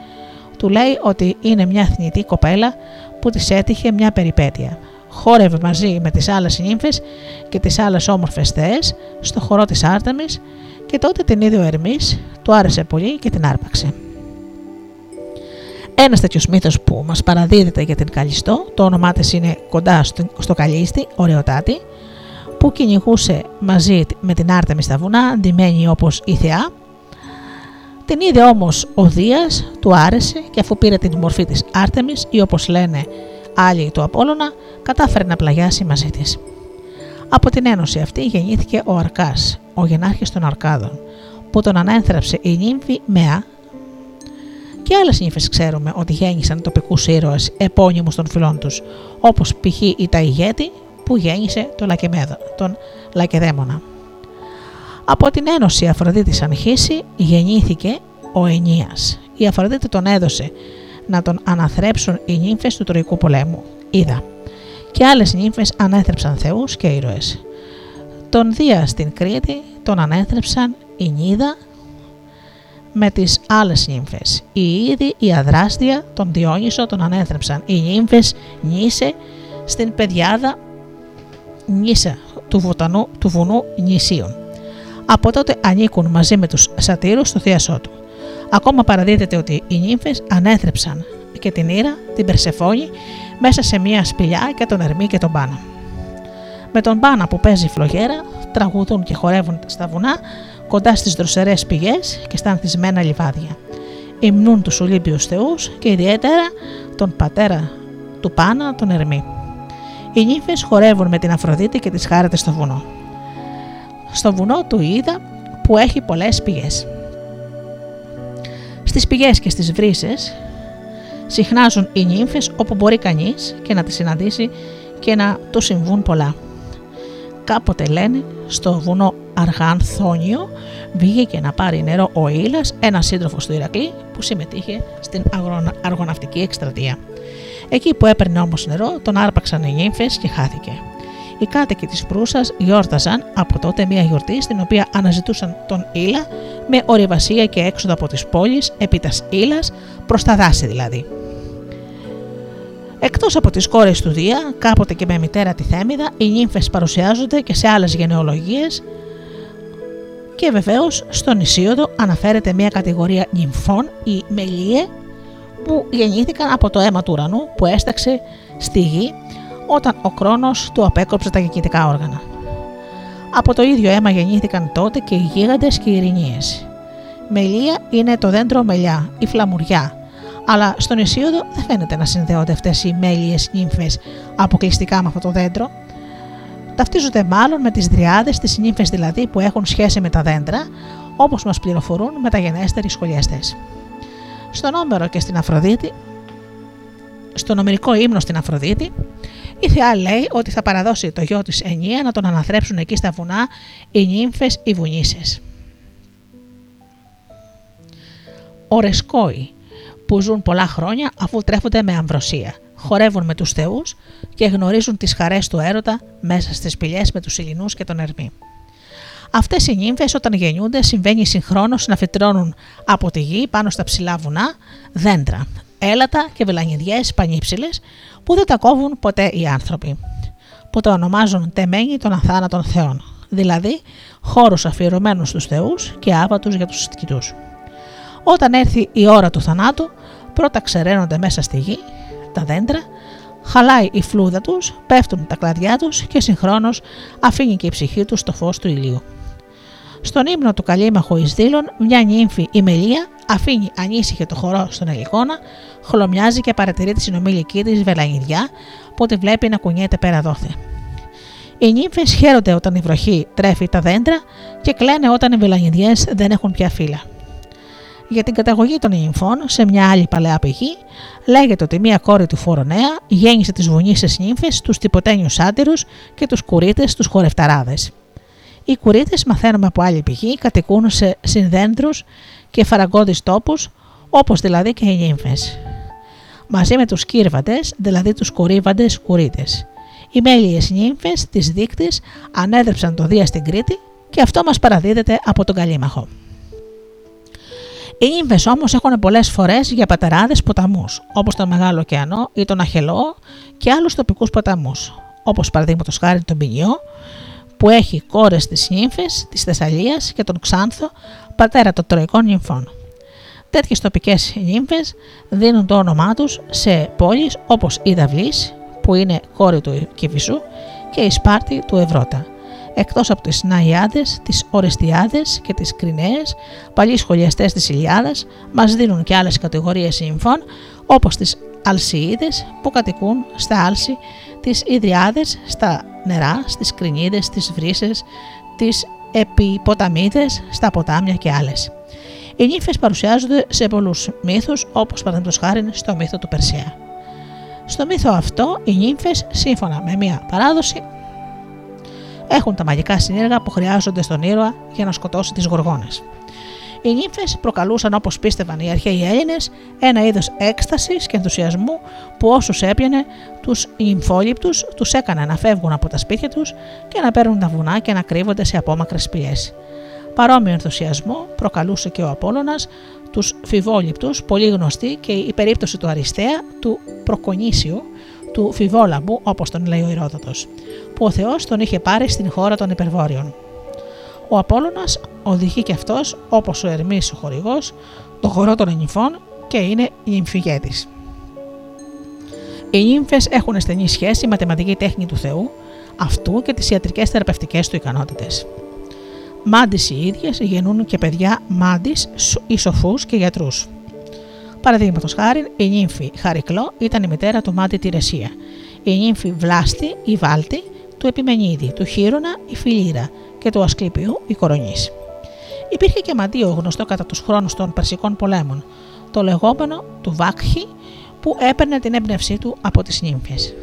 A: του λέει ότι είναι μια θνητή κοπέλα που της έτυχε μια περιπέτεια. Χόρευε μαζί με τις άλλες νύμφες και τις άλλες όμορφες θεές στο χορό της Άρτεμις και τότε την είδε ο Ερμής, του άρεσε πολύ και την άρπαξε. Ένας τέτοιος μύθος που μας παραδίδεται για την Καλιστό, το όνομά της είναι κοντά στο, στο Καλίστη, ωραιοτάτη, που κυνηγούσε μαζί με την Άρτεμι στα βουνά, ντυμένη όπως η Θεά. Την είδε όμως ο Δίας, του άρεσε και αφού πήρε την μορφή της Άρτεμις ή όπως λένε άλλοι του Απόλλωνα, κατάφερε να πλαγιάσει μαζί της. Από την ένωση αυτή γεννήθηκε ο Αρκάς, ο γενάρχης των Αρκάδων, που τον ανέθραψε η νύμφη Μεά και άλλες νύφε ξέρουμε ότι γέννησαν τοπικούς ήρωες επώνυμους των φιλών τους, όπως π.χ. η Ταϊγέτη που γέννησε τον, Λακεμέδο, τον Λακεδαίμονα. Από την ένωση Αφροδίτης Ανχύση γεννήθηκε ο Ενίας. Η Αφροδίτη τον έδωσε να τον αναθρέψουν οι νύμφες του Τροϊκού πολέμου. Είδα. Και άλλες νύμφες ανέθρεψαν θεούς και ήρωες. Τον Δία στην Κρήτη τον ανέθρεψαν η Νίδα με τις άλλες νύμφες. Οι Ήδη, η Αδράστια, τον Διόνυσο τον ανέθρεψαν. Οι νύμφες Νίσε στην Παιδιάδα Νίσα του, βοτανού, του βουνού Νησίων. Από τότε ανήκουν μαζί με τους σατήρους στο θείασό του. Ακόμα παραδίδεται ότι οι νύμφες ανέθρεψαν και την Ήρα, την Περσεφόνη, μέσα σε μια σπηλιά και τον Ερμή και τον Πάνα. Με τον Πάνα που παίζει φλογέρα, τραγουδούν και χορεύουν στα βουνά, κοντά στις δροσερές πηγές και στα ανθισμένα λιβάδια. Υμνούν τους Ολύμπιους θεούς και ιδιαίτερα τον πατέρα του Πάνα, τον Ερμή. Οι νύφες χορεύουν με την Αφροδίτη και τις χάρεται στο βουνό. Στο βουνό του είδα που έχει πολλές πηγές. Στις πηγές και στις βρύσες συχνάζουν οι νύμφες όπου μπορεί κανείς και να τις συναντήσει και να του συμβούν πολλά. Κάποτε λένε στο βουνό Αργανθόνιο βγήκε να πάρει νερό ο Ήλας, ένα σύντροφος του Ηρακλή που συμμετείχε στην αργοναυτική εκστρατεία. Εκεί που έπαιρνε όμως νερό, τον άρπαξαν οι νύμφες και χάθηκε. Οι κάτοικοι της Προύσας γιόρταζαν από τότε μια γιορτή στην οποία αναζητούσαν τον Ήλα με ορειβασία και έξοδο από τις πόλεις, επί τας Ήλας, προς τα δάση δηλαδή. Εκτός από τις κόρες του Δία, κάποτε και με μητέρα τη Θέμιδα, οι νύμφες παρουσιάζονται και σε άλλες γενεολογίες και βεβαίως στον Ισίωδο αναφέρεται μια κατηγορία νυμφών, οι Μελίε, που γεννήθηκαν από το αίμα του ουρανού που έσταξε στη γη όταν ο Κρόνος του απέκοψε τα γεννητικά όργανα. Από το ίδιο αίμα γεννήθηκαν τότε και οι γίγαντες και οι ειρηνίες. Μελία είναι το δέντρο μελιά, η φλαμουριά, αλλά στον Ισίωδο δεν φαίνεται να συνδέονται αυτές οι μέλιες νύμφες αποκλειστικά με αυτό το δέντρο. Ταυτίζονται μάλλον με τις δριάδες, τις νύμφες δηλαδή που έχουν σχέση με τα δέντρα, όπως μας πληροφορούν μεταγενέστεροι σχολιαστές. Στον Όμερο και στην Αφροδίτη, στον ομερικό ύμνο στην Αφροδίτη, η Θεά λέει ότι θα παραδώσει το γιο της Ενία να τον αναθρέψουν εκεί στα βουνά οι νύμφες οι βουνίσες. Ορεσκόοι που ζουν πολλά χρόνια αφού τρέφονται με αμβροσία, χορεύουν με τους θεούς και γνωρίζουν τις χαρές του έρωτα μέσα στις σπηλιές με τους Ιλινούς και τον Ερμή. Αυτές οι νύμφες όταν γεννιούνται συμβαίνει συγχρόνως να φυτρώνουν από τη γη πάνω στα ψηλά βουνά δέντρα, έλατα και βελανιδιές πανύψηλε που δεν τα κόβουν ποτέ οι άνθρωποι, που τα ονομάζουν τεμένοι των αθάνατων θεών, δηλαδή χώρους αφιερωμένους στους θεούς και άβατους για τους κοιτούς. Όταν έρθει η ώρα του θανάτου, πρώτα ξεραίνονται μέσα στη γη τα δέντρα, χαλάει η φλούδα τους, πέφτουν τα κλαδιά τους και συγχρόνως αφήνει και η ψυχή τους το φως του ηλίου. Στον ύμνο του Καλλίμαχου Εις Δήλον, μια νύμφη η Μελία αφήνει ανήσυχη το χορό στον Ελικόνα, χλωμιάζει και παρατηρεί τη συνομήλική της Βελανιδιά που τη βλέπει να κουνιέται πέρα δώθε. Οι νύμφες χαίρονται όταν η βροχή τρέφει τα δέντρα και κλαίνε όταν οι βελανιδιές δεν έχουν πια φύλλα. Για την καταγωγή των νυμφών σε μια άλλη παλαιά πηγή, λέγεται ότι μία κόρη του Φορωνέα γέννησε τις βουνίσιες νύμφες, τους τιποτένιους Σάτυρου και τους κουρίτες, τους χορευταράδες. Οι κουρίτες, μαθαίνουμε από άλλη πηγή, κατοικούν σε συνδέντρους και φαραγκώδει τόπους, όπως δηλαδή και οι νύμφες. Μαζί με τους κύρβαντε, δηλαδή τους κορύβαντες κουρίτες. Οι μέλιες νύμφες της δείκτης ανέδρεψαν το Δία στην Κρήτη και αυτό μας παραδίδεται από τον Καλίμαχο. Οι νύμφες όμως έχουν πολλές φορές για πατεράδες ποταμούς, όπως τον Μεγάλο Ωκεανό ή τον Αχελό και άλλους τοπικούς ποταμούς, όπως παραδείγματος χάρη τον Πινιό, που έχει κόρες της νύμφες της Θεσσαλίας και τον Ξάνθο, πατέρα των τροικών νυμφών. Τέτοιες τοπικές νύμφες δίνουν το όνομά τους σε πόλεις όπως η Δαυλής, που είναι κόρη του Κιβισού, και η Σπάρτη του Ευρώτα. Εκτός από τις Ναϊάδες, τις Ορεστιάδες και τις Κριναίες, παλιοί σχολιαστές της Ιλιάδας μας δίνουν και άλλες κατηγορίες νυμφών όπως τις Αλσιίδες που κατοικούν στα Άλση, τις Ιδριάδες στα νερά, στις Κρινίδες, τις Βρύσες, τις Επιποταμίδες στα ποτάμια και άλλες. Οι νύφες παρουσιάζονται σε πολλούς μύθους όπως παραδείγματος χάρη στο μύθο του Περσέα. Στο μύθο αυτό οι νύμφες σύμφωνα με μια παράδοση έχουν τα μαγικά συνέργα που χρειάζονται στον ήρωα για να σκοτώσει τις γοργόνες. Οι νύμφες προκαλούσαν όπως πίστευαν οι αρχαίοι Έλληνες ένα είδος έκστασης και ενθουσιασμού που όσους έπιανε τους νυμφόληπτου τους έκανε να φεύγουν από τα σπίτια τους και να παίρνουν τα βουνά και να κρύβονται σε απόμακρες πηγέ. Παρόμοιο ενθουσιασμό προκαλούσε και ο Απόλλωνας τους φιβόληπτους, πολύ γνωστή και η περίπτωση του Αριστέα, του Προκονήσιου, του Φιβόλαμπου, όπως τον λέει ο Ηρόδοτος, που ο Θεός τον είχε πάρει στην χώρα των υπερβόρειων. Ο Απόλλωνας οδηγεί και αυτός, όπως ο Ερμής ο χορηγός, το χορό των νυμφών και είναι νυμφηγέτης. Οι νύμφες έχουν στενή σχέση με τη μαθηματική τέχνη του Θεού, αυτού και τις ιατρικές θεραπευτικές του ικανότητες. Μάντις οι ίδιες γεννούν και παιδιά μάντις ή σοφούς και γιατρούς. Παραδείγματος χάρη, η νύμφη Χαρικλό ήταν η μητέρα του Μάντι Τηρεσία, η νύμφη Βλάστη ή Βάλτη του Επιμενίδη, του Χείρονα η Φιλίρα και του Ασκλήπιου η Κορονής. Υπήρχε και μαντίο γνωστό κατά τους χρόνους των Περσικών πολέμων, το λεγόμενο του Βάκχη που έπαιρνε την έμπνευσή του από τις νύμφες.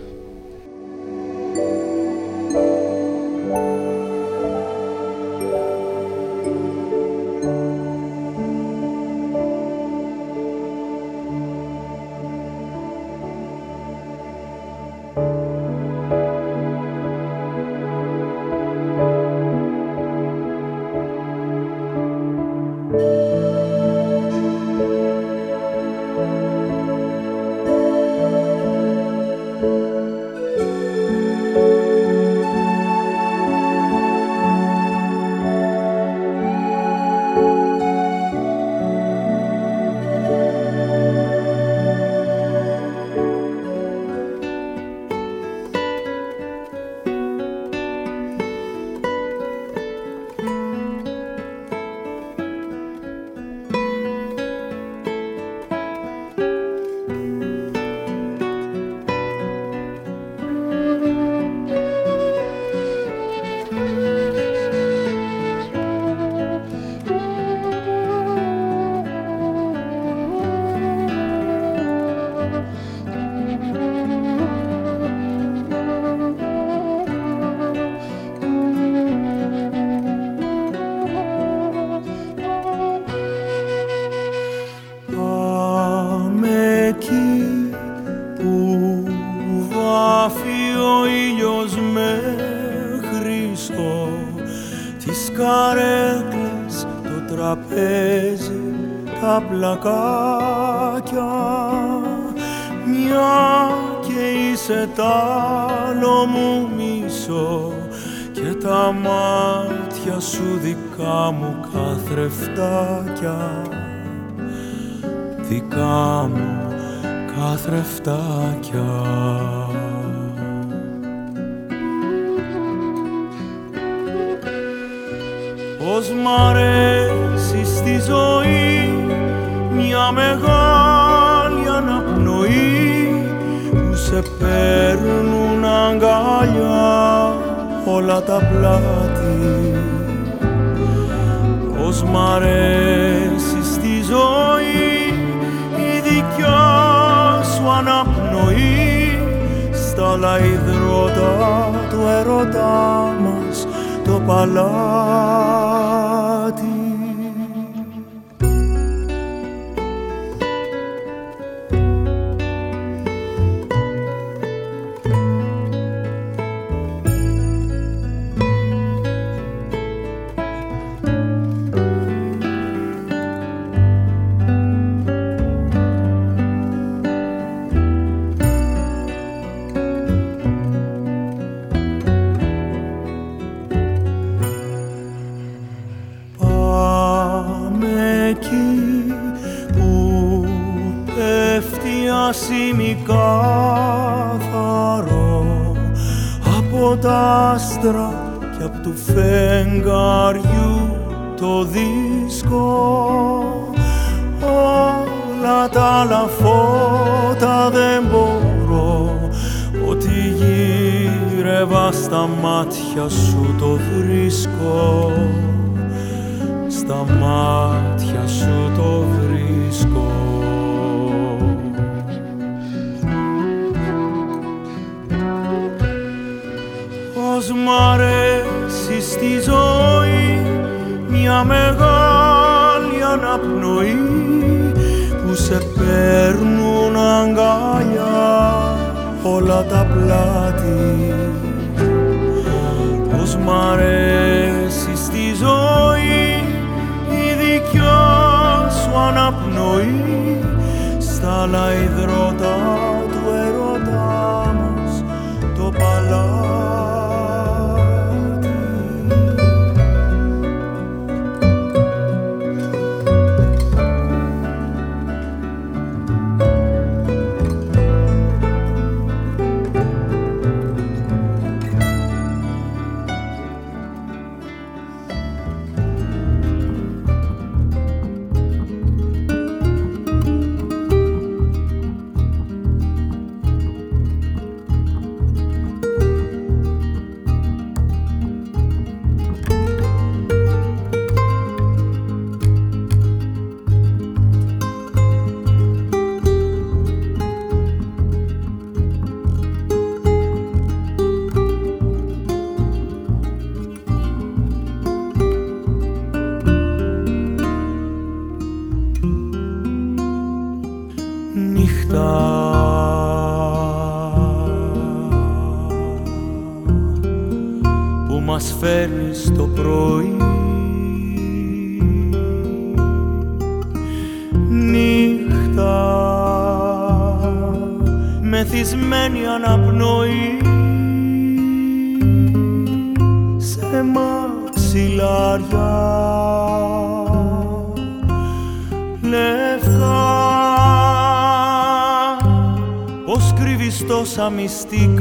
B: mística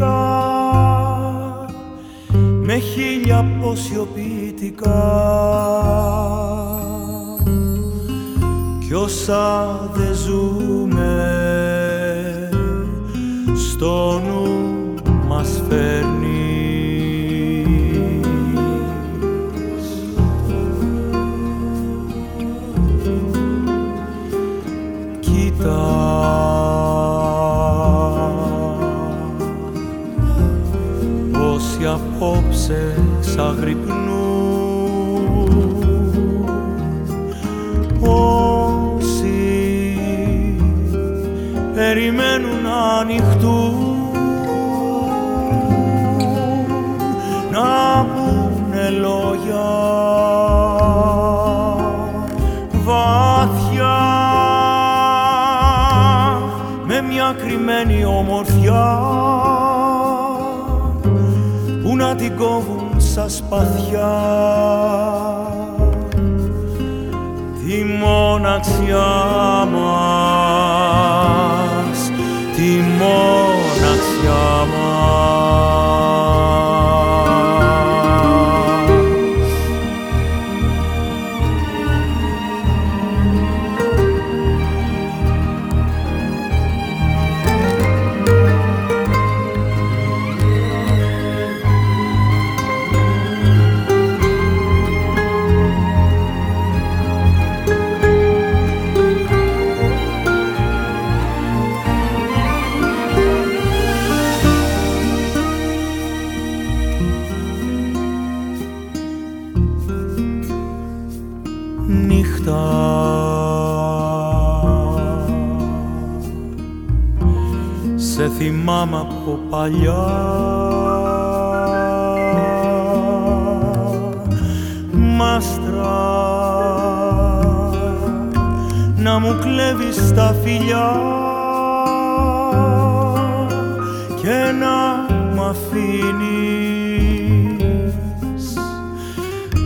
B: εμένα μ' αφήνεις.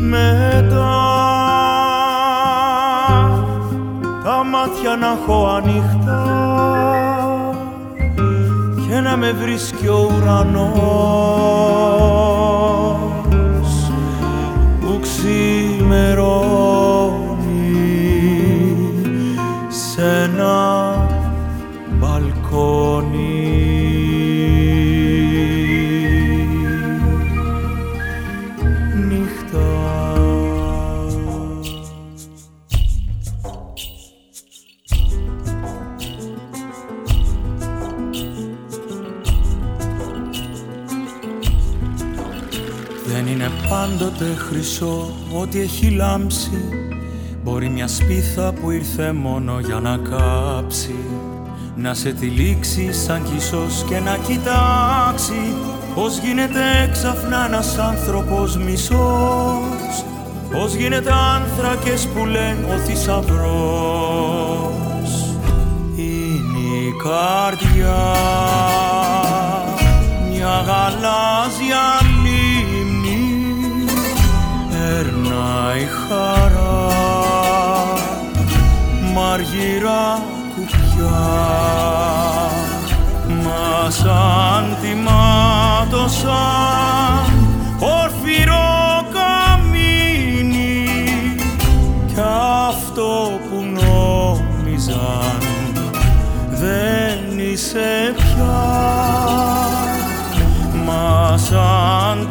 B: Μετά τα μάτια να έχω ανοιχτά και να με βρίσκει ο ουρανός. Πάντοτε χρυσό ό,τι έχει λάμψει. Μπορεί μια σπίθα που ήρθε μόνο για να κάψει. Να σε τυλίξει σαν κισός και να κοιτάξει. Πώς γίνεται έξαφνα ένας άνθρωπος μισός. Πώς γίνεται άνθρακες που λένε ο θησαυρός Είναι η καρδιά. Μια γαλάζια Περνάει χαρά. Μαργυρά κουπιά. Μα σαν θυμάτωσαν ορφυρό καμίνι. Κι αυτό που νόμιζαν δεν είσαι πια. Μα σαν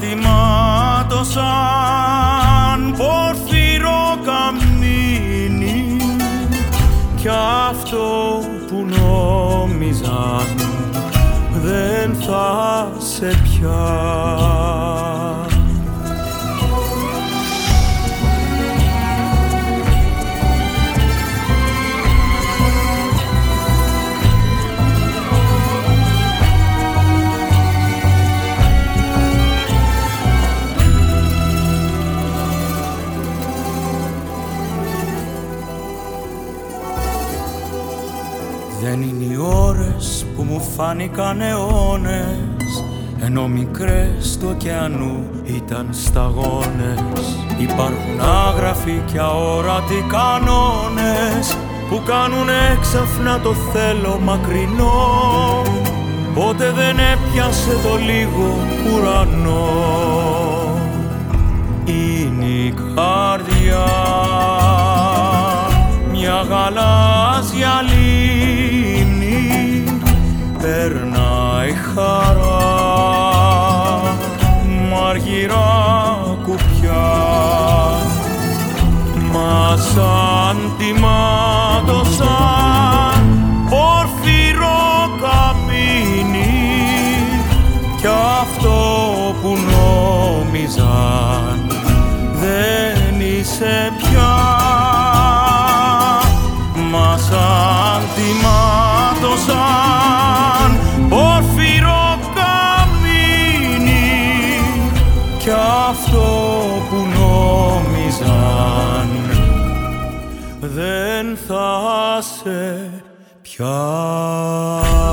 B: θυμάτωσαν πορφυρό καμίνι κι αυτό που νόμιζαν δεν θα σε πια. Φάνηκαν αιώνες ενώ μικρές του ωκεανού ήταν σταγόνες. Υπάρχουν άγραφοι και αόρατοι κανόνες που κάνουν έξαφνα το θέλω μακρινό. Πότε δεν έπιασε το λίγο ουρανό. Είναι η καρδιά μια γαλάζια λίμνη περνάει χαρά. Μαργυρά κουπιά. Μα σαν τιμάτωσαν πορφυρό καμίνι κι αυτό που νόμιζαν δεν είσαι πια αυτό που νόμιζαν δεν θα σε πια.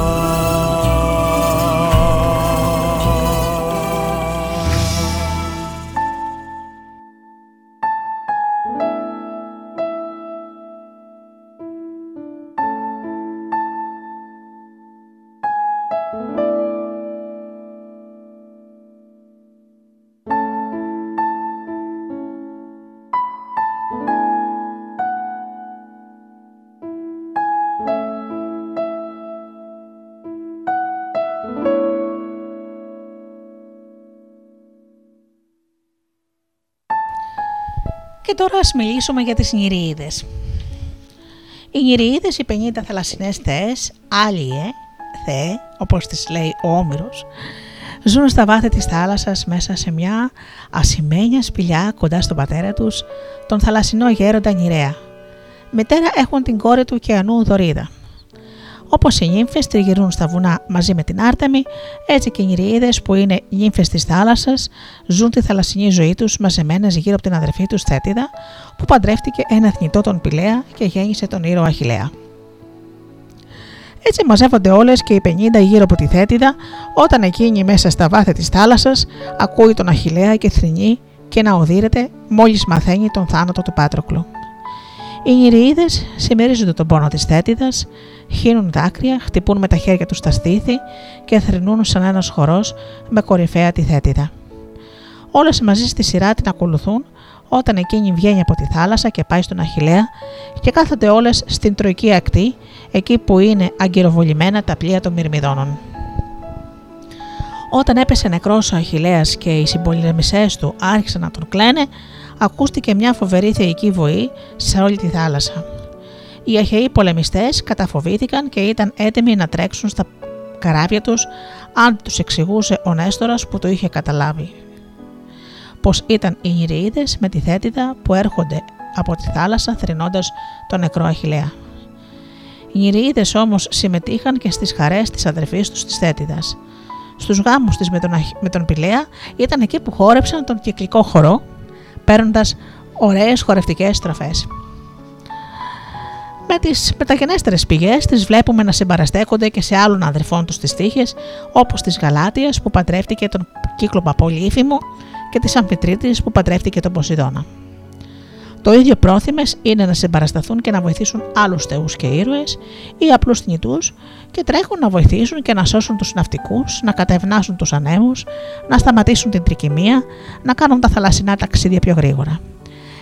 A: Και τώρα ας μιλήσουμε για τις νηριίδες. Οι νηριίδες, οι 50 θαλασσινές θεές, άλιε, θεέ, όπως τις λέει ο Όμηρος, ζουν στα βάθη της θάλασσας μέσα σε μια ασημένια σπηλιά κοντά στον πατέρα τους, τον θαλασσινό γέροντα Νηρέα. Μετέρα έχουν την κόρη του και ανού Δωρίδα. Όπως οι νύμφες τριγυρούν στα βουνά μαζί με την Άρτεμη, έτσι και οι νηριίδες που είναι νύμφες της θάλασσας ζουν τη θαλασσινή ζωή τους μαζεμένες γύρω από την αδερφή τους Θέτιδα, που παντρεύτηκε ένα θνητό τον Πηλαία και γέννησε τον ήρωα Αχηλέα. Έτσι μαζεύονται όλες και οι 50 γύρω από τη Θέτιδα, όταν εκείνη μέσα στα βάθη της θάλασσας ακούει τον Αχηλέα και θρυνεί και να οδύρεται μόλις μαθαίνει τον θάνατο του Πάτροκλου. Οι νηριίδες συμμερίζονται τον πόνο της θέτιδας, χύνουν δάκρυα, χτυπούν με τα χέρια τους τα στήθη και θρυνούν σαν ένας χορός με κορυφαία τη θέτιδα. Όλες μαζί στη σειρά την ακολουθούν όταν εκείνη βγαίνει από τη θάλασσα και πάει στον Αχηλέα και κάθονται όλες στην τροϊκή ακτή, εκεί που είναι αγκυροβολημένα τα πλοία των Μυρμιδόνων. Όταν έπεσε νεκρός ο Αχηλέας και οι συμπολεμισές του άρχισαν να τον κλαίνε, ακούστηκε μια φοβερή θεϊκή βοή σε όλη τη θάλασσα. Οι Αχαιοί πολεμιστές καταφοβήθηκαν και ήταν έτοιμοι να τρέξουν στα καράβια τους αν τους εξηγούσε ο Νέστορας που το είχε καταλάβει. πως ήταν οι Νηριείδες με τη θέτιδα που έρχονται από τη θάλασσα θρυνώντας τον νεκρό Αχιλέα. Οι Νηριείδες όμως συμμετείχαν και στις χαρές της αδερφής τους της θέτιδας. Στους γάμους της με τον, με τον Πηλαία ήταν εκεί που χόρεψαν τον κυκλικό χορό, παίρνοντας ωραίες χορευτικές στροφές. Με τις μεταγενέστερες πηγές τις βλέπουμε να συμπαραστέκονται και σε άλλων αδερφών τους στι τύχες, όπως της Γαλάτεια που παντρεύτηκε τον κύκλοπα Πολύφημο και της Αμφιτρίτης που παντρεύτηκε τον Ποσειδώνα. Το ίδιο πρόθυμες είναι να συμπαρασταθούν και να βοηθήσουν άλλους θεούς και ήρωες ή απλούς θνητούς και τρέχουν να βοηθήσουν και να σώσουν τους ναυτικούς, να κατευνάσουν τους ανέμους, να σταματήσουν την τρικυμία, να κάνουν τα θαλασσινά ταξίδια πιο γρήγορα.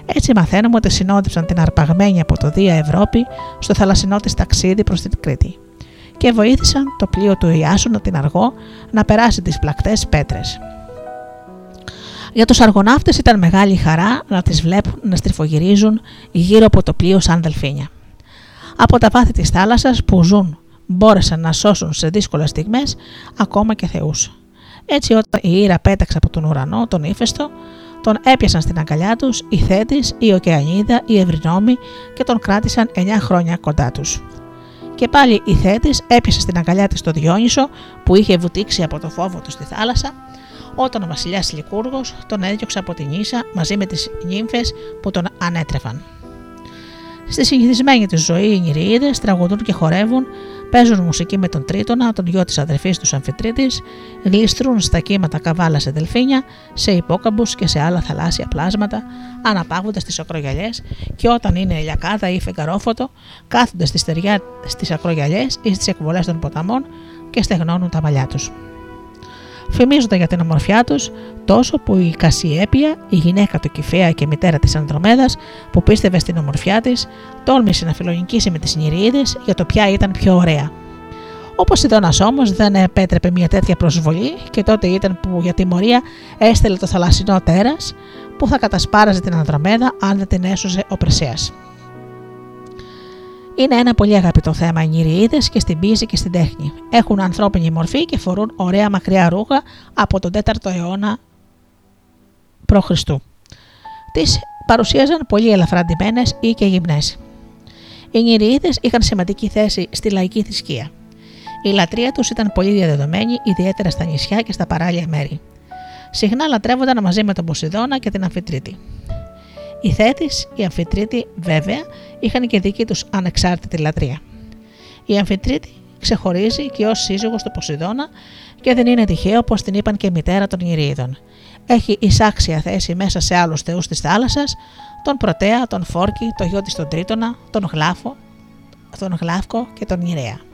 A: Έτσι μαθαίνουμε ότι συνόδευσαν την αρπαγμένη από το Δία Ευρώπη στο θαλασσινό της ταξίδι προς την Κρήτη και βοήθησαν το πλοίο του Ιάσου την Αργό να περάσει τις πλακτές πέτρες. Για τους αργοναύτες ήταν μεγάλη χαρά να τις βλέπουν να στριφογυρίζουν γύρω από το πλοίο σαν δελφίνια. Από τα βάθη της θάλασσας που ζουν μπόρεσαν να σώσουν σε δύσκολες στιγμές ακόμα και θεούς. Έτσι όταν η Ήρα πέταξε από τον ουρανό τον ύφεστο, τον έπιασαν στην αγκαλιά τους η Θέτης, η Οκεανίδα, η Ευρυνόμη και τον κράτησαν 9 χρόνια κοντά τους. Και πάλι η Θέτης έπιασε στην αγκαλιά της τον Διόνυσο που είχε βουτήξει από το φόβο του στη θάλασσα όταν ο βασιλιάς Λικούργο τον έδιωξε από την ίσα μαζί με τις νύμφες που τον ανέτρεφαν. Στη συνηθισμένη της ζωή οι Νηριείδε τραγουδούν και χορεύουν, παίζουν μουσική με τον Τρίτονα, τον γιο της αδερφής του Αμφιτρίτη, γλιστρούν στα κύματα καβάλα σε δελφίνια, σε υπόκαμπους και σε άλλα θαλάσσια πλάσματα, αναπάγονται στις ακρογιαλιές και όταν είναι ελιακάδα ή φεγγαρόφωτο, κάθονται στη στεριά στις ακρογιαλιές ή στις εκβολές των ποταμών και στεγνώνουν τα μαλλιά τους φημίζονται για την ομορφιά τους, τόσο που η Κασιέπια, η γυναίκα του Κυφαία και μητέρα της Ανδρομέδας, που πίστευε στην ομορφιά της, τόλμησε να φιλονικήσει με τις Νηρίδε για το ποια ήταν πιο ωραία. Ο Ποσειδώνα όμως δεν επέτρεπε μια τέτοια προσβολή και τότε ήταν που για τιμωρία έστελε το θαλασσινό τέρας που θα κατασπάραζε την Ανδρομέδα αν δεν την έσωζε ο Πρεσέας. Είναι ένα πολύ αγαπητό θέμα οι νηριείδες και στην ποίηση και στην τέχνη. Έχουν ανθρώπινη μορφή και φορούν ωραία μακριά ρούχα από τον 4ο αιώνα π.Χ. Τις παρουσίαζαν πολύ ελαφρά ή και γυμνές. Οι νηριείδες είχαν σημαντική θέση στη λαϊκή θρησκεία. Η λατρεία τους ήταν πολύ διαδεδομένη, ιδιαίτερα στα νησιά και στα παράλια μέρη. Συχνά λατρεύονταν μαζί με τον Ποσειδώνα και την Αμφιτρίτη. Οι Θέτης, η Αμφιτρίτη βέβαια, είχαν και δική τους ανεξάρτητη λατρεία. Η Αμφιτρίτη ξεχωρίζει και ως σύζυγος του Ποσειδώνα και δεν είναι τυχαίο πως την είπαν και μητέρα των Ηρίδων. Έχει εισάξια θέση μέσα σε άλλους θεούς της θάλασσας, τον Πρωτέα, τον Φόρκη, το γιο της τον Τρίτονα, τον Γλάφο, τον Γλάφκο και τον Ηρέα.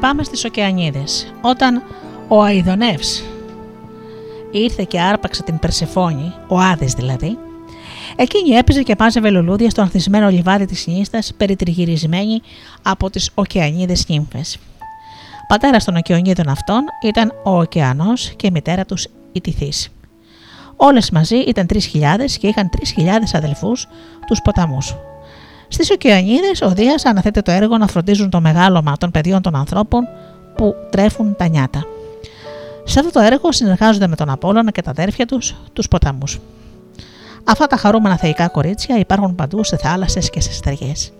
A: Πάμε στις Οκεανίδες. Όταν ο Αιδονεύς ήρθε και άρπαξε την Περσεφόνη, ο Άδης δηλαδή, εκείνη έπαιζε και μάζευε λουλούδια στο ανθισμένο λιβάδι της νύστας, περιτριγυρισμένη από τις Οκεανίδες νύμφες. Πατέρας των Οκεανίδων αυτών ήταν ο Οκεανός και η μητέρα τους η Τυθής. Όλες μαζί ήταν 3.000 και είχαν 3.000 αδελφούς, τους ποταμούς. Στις Οκεανίδε, ο Δία αναθέτει το έργο να φροντίζουν το μεγάλωμα των παιδιών των ανθρώπων που τρέφουν τα νιάτα. Σε αυτό το έργο συνεργάζονται με τον Απόλλωνα και τα αδέρφια τους, τους ποταμούς. Αυτά τα χαρούμενα θεϊκά κορίτσια υπάρχουν παντού σε θάλασσες και σε στεριές.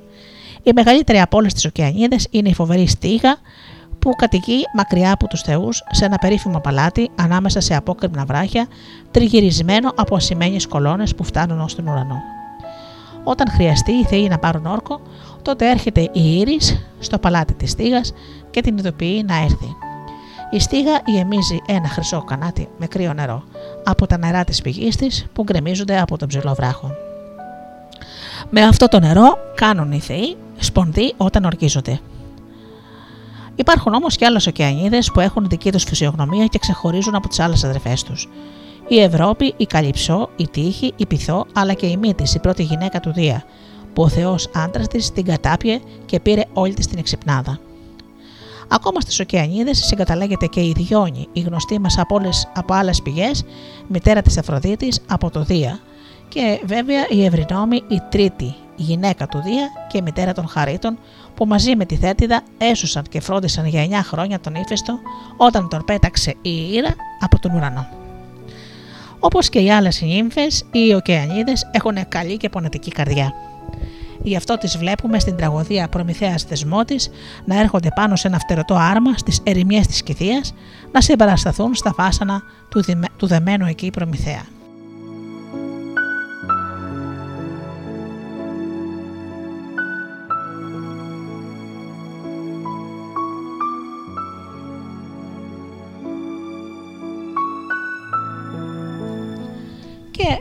A: Η μεγαλύτερη από όλες τις Οκεανίδε είναι η φοβερή Στίγα που κατοικεί μακριά από τους θεούς σε ένα περίφημο παλάτι ανάμεσα σε απόκρημνα βράχια, τριγυρισμένο από ασημένιες κολόνες που φτάνουν ως τον ουρανό. Όταν χρειαστεί οι θεοί να πάρουν όρκο, τότε έρχεται η Ήρης στο παλάτι της στίγας και την ειδοποιεί να έρθει. Η στίγα γεμίζει ένα χρυσό κανάτι με κρύο νερό από τα νερά της πηγής της που γκρεμίζονται από τον ψηλό βράχο. Με αυτό το νερό κάνουν οι θεοί σπονδί όταν ορκίζονται. Υπάρχουν όμως και άλλες ωκεανίδες που έχουν δική τους φυσιογνωμία και ξεχωρίζουν από τις άλλες αδερφές τους η Ευρώπη, η Καλυψό, η Τύχη, η Πυθό, αλλά και η Μύτη, η πρώτη γυναίκα του Δία, που ο Θεός άντρας της την κατάπιε και πήρε όλη της την εξυπνάδα. Ακόμα στις Οκεανίδε συγκαταλέγεται και η Διόνη, η γνωστή μας από, από άλλες πηγές, μητέρα της Αφροδίτης από το Δία, και βέβαια η Ευρυνόμη, η τρίτη γυναίκα του Δία και μητέρα των Χαρίτων, που μαζί με τη Θέτιδα έσουσαν και φρόντισαν για 9 χρόνια τον ύφεστο όταν τον πέταξε η Ήρα από τον ουρανό. Όπως και οι άλλες νύμφες, οι ωκεανίδες έχουν καλή και πονετική καρδιά. Γι' αυτό τις βλέπουμε στην τραγωδία Προμηθέας Θεσμότης να έρχονται πάνω σε ένα φτερωτό άρμα στις ερημιές της Κηθίας να συμπαρασταθούν στα φάσανα του, του δεμένου εκεί Προμηθέα. Και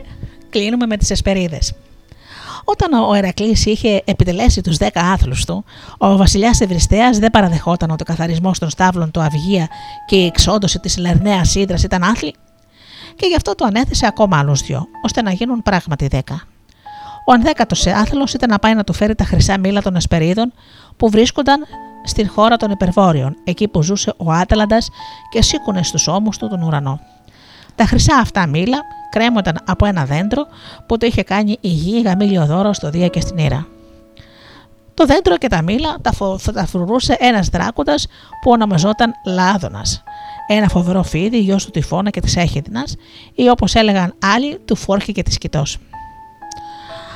A: κλείνουμε με τις εσπερίδες. Όταν ο Ερακλής είχε επιτελέσει τους 10 άθλους του, ο βασιλιάς Ευριστέα δεν παραδεχόταν ότι ο καθαρισμός των στάβλων του Αυγία και η εξόντωση της Λερναίας Ήδρας ήταν άθλη, και γι' αυτό του ανέθεσε ακόμα άλλους δυο, ώστε να γίνουν πράγματι 10. Ο ανδέκατος άθλος ήταν να πάει να του φέρει τα χρυσά μήλα των Εσπερίδων που βρίσκονταν στην χώρα των Υπερβόρειων, εκεί που ζούσε ο Άταλαντας και σήκωνε στους ώμους του τον ουρανό. Τα χρυσά αυτά μήλα κρέμονταν από ένα δέντρο που το είχε κάνει η γη γαμήλιο δώρο στο Δία και στην Ήρα. Το δέντρο και τα μήλα τα, φο... τα φρουρούσε ένας δράκοντας που ονομαζόταν Λάδωνας, ένα φοβερό φίδι γιος του Τυφώνα και της Έχιδνας ή όπως έλεγαν άλλοι του Φόρχη και της Κιτός.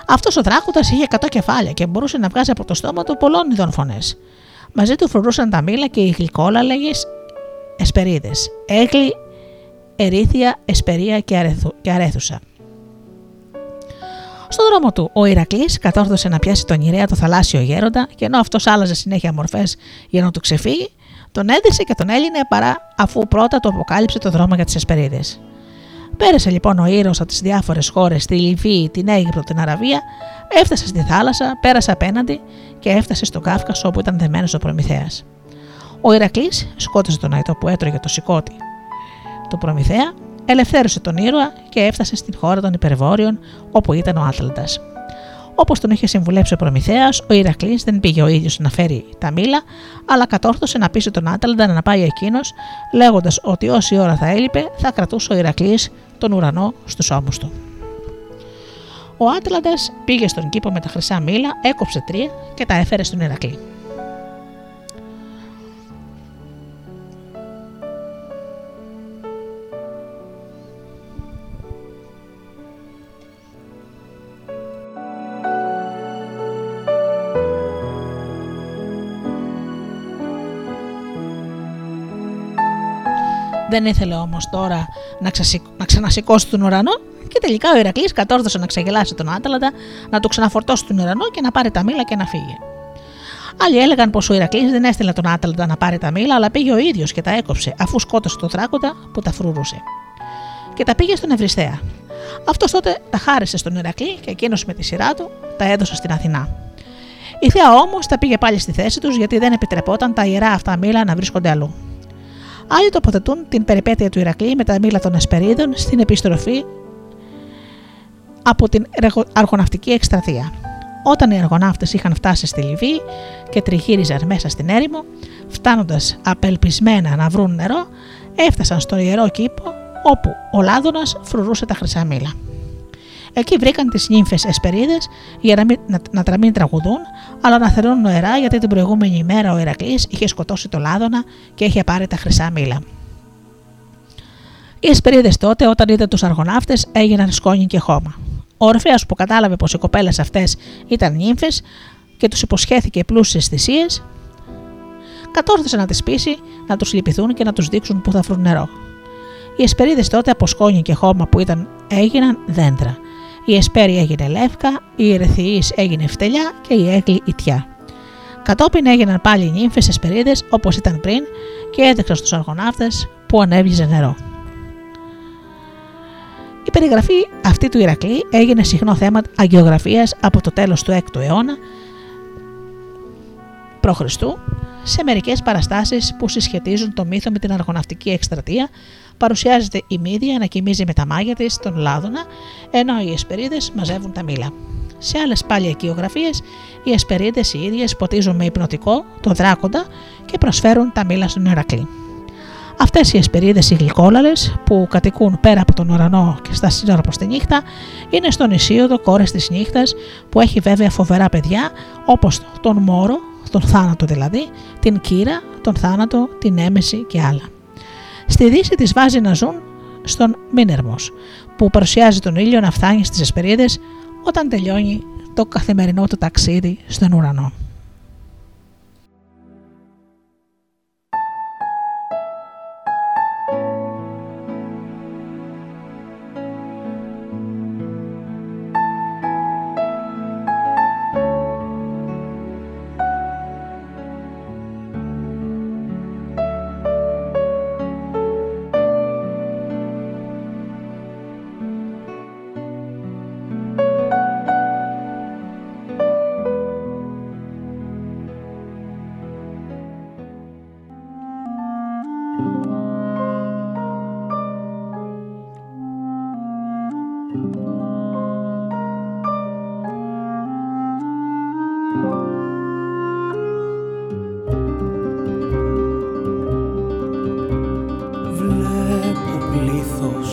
A: Αυτός ο δράκοντας είχε 100 κεφάλια και μπορούσε να βγάζει από το στόμα του πολλών ειδών φωνές. Μαζί του φρουρούσαν τα μήλα και οι γλυκόλαλεγες εσπερίδες. Έγλι Ερήθια, Εσπερία και, αρεθου, και Αρέθουσα. Στον δρόμο του, ο Ηρακλής κατόρθωσε να πιάσει τον Ιρέα το θαλάσσιο γέροντα και ενώ αυτός άλλαζε συνέχεια μορφές για να του ξεφύγει, τον έδισε και τον έλυνε παρά αφού πρώτα του αποκάλυψε το δρόμο για τις Εσπερίδες. Πέρασε λοιπόν ο ήρωα από τις διάφορες χώρες, τη Λιβύη, την Αίγυπτο, την Αραβία, έφτασε στη θάλασσα, πέρασε απέναντι και έφτασε στον Κάφκασο όπου ήταν δεμένος ο Προμηθέας. Ο Ηρακλής σκότωσε τον Αϊτό που έτρωγε το σηκώτη του Προμηθέα, ελευθέρωσε τον ήρωα και έφτασε στην χώρα των υπερβόρειων όπου ήταν ο Άτλαντα. Όπως τον είχε συμβουλέψει ο Προμηθέας, ο Ηρακλής δεν πήγε ο ίδιος να φέρει τα μήλα, αλλά κατόρθωσε να πείσει τον Άτλαντα να πάει εκείνος, λέγοντας ότι όση ώρα θα έλειπε θα κρατούσε ο Ηρακλής τον ουρανό στους ώμους του. Ο Άτλαντας πήγε στον κήπο με τα χρυσά μήλα, έκοψε τρία και τα έφερε στον Ηρακλή. Δεν ήθελε όμως τώρα να, να ξανασηκώσει τον ουρανό και τελικά ο Ηρακλής κατόρθωσε να ξεγελάσει τον Άταλαντα, να του ξαναφορτώσει τον ουρανό και να πάρει τα μήλα και να φύγει. Άλλοι έλεγαν πως ο Ηρακλής δεν έστειλε τον Άταλαντα να πάρει τα μήλα, αλλά πήγε ο ίδιος και τα έκοψε, αφού σκότωσε τον Δράκοντα που τα φρουρούσε. Και τα πήγε στον Ευριστέα. Αυτός τότε τα χάρισε στον Ηρακλή και εκείνος με τη σειρά του τα έδωσε στην Αθηνά. Η θεία όμως τα πήγε πάλι στη θέση τους γιατί δεν επιτρεπόταν τα ιερά αυτά μήλα να βρίσκονται αλλού. Άλλοι τοποθετούν την περιπέτεια του Ηρακλή με τα μήλα των Ασπερίδων στην επιστροφή από την αργοναυτική εκστρατεία. Όταν οι αργοναύτες είχαν φτάσει στη Λιβύη και τριγύριζαν μέσα στην έρημο, φτάνοντας απελπισμένα να βρουν νερό, έφτασαν στον ιερό κήπο όπου ο Λάδωνας φρουρούσε τα χρυσά μήλα. Εκεί βρήκαν τις νύμφες Εσπερίδες για να, μην, να, να, μην τραγουδούν, αλλά να θερούν νοερά γιατί την προηγούμενη ημέρα ο Ηρακλής είχε σκοτώσει το Λάδωνα και είχε πάρει τα χρυσά μήλα. Οι Εσπερίδες τότε, όταν είδαν τους αργοναύτες, έγιναν σκόνη και χώμα. Ο Ορφαίο που κατάλαβε πως οι κοπέλες αυτές ήταν νύμφες και τους υποσχέθηκε πλούσιες θυσίες, κατόρθωσε να τις πείσει να τους λυπηθούν και να τους δείξουν που θα βρουν νερό. Οι Εσπερίδες τότε από σκόνη και χώμα που ήταν έγιναν δέντρα. Η Εσπέρη έγινε λεύκα, η Ερεθιής έγινε φτελιά και η Έγκλη ιτιά. Κατόπιν έγιναν πάλι οι νύμφες Εσπερίδες όπως ήταν πριν και έδειξαν στους αργοναύτες που ανέβγιζε νερό. Η περιγραφή αυτή του Ηρακλή έγινε συχνό θέμα αγιογραφίας από το τέλος του 6ου αιώνα π.Χ. σε μερικές παραστάσεις που συσχετίζουν το μύθο με την αργοναυτική εκστρατεία παρουσιάζεται η Μύδια να κοιμίζει με τα μάγια της τον Λάδωνα ενώ οι Εσπερίδες μαζεύουν τα μήλα. Σε άλλες πάλι οικειογραφίε, οι Εσπερίδες οι ίδιες ποτίζουν με υπνοτικό το δράκοντα και προσφέρουν τα μήλα στον Ηρακλή. Αυτές οι εσπερίδες οι γλυκόλαλες που κατοικούν πέρα από τον ουρανό και στα σύνορα προς τη νύχτα είναι στον Ισίωδο κόρες της νύχτας που έχει βέβαια φοβερά παιδιά όπως τον Μόρο, τον θάνατο δηλαδή, την Κύρα, τον θάνατο, την έμεση και άλλα. Στη δύση τις βάζει να ζουν στον Μίνερμος που παρουσιάζει τον ήλιο να φτάνει στις εσπερίδες όταν τελειώνει το καθημερινό του ταξίδι στον ουρανό.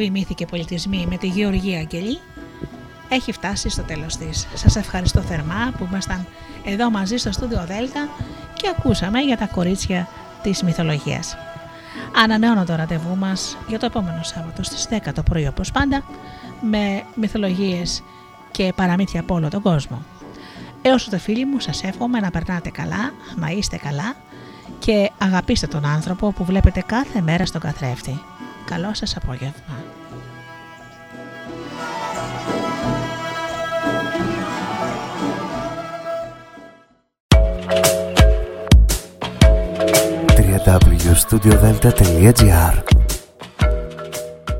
A: εκπομπή Μύθοι και Πολιτισμοί με τη Γεωργία Αγγελή έχει φτάσει στο τέλος της. Σας ευχαριστώ θερμά που ήμασταν εδώ μαζί στο στούντιο Δέλτα και ακούσαμε για τα κορίτσια της μυθολογίας. Ανανεώνω το ραντεβού μας για το επόμενο Σάββατο στις 10 το πρωί όπως πάντα με μυθολογίες και παραμύθια από όλο τον κόσμο. Έως τότε φίλοι μου σας εύχομαι να περνάτε καλά, να είστε καλά και αγαπήστε τον άνθρωπο που βλέπετε κάθε μέρα στον καθρέφτη. Καλό σας απόγευμα.
C: studio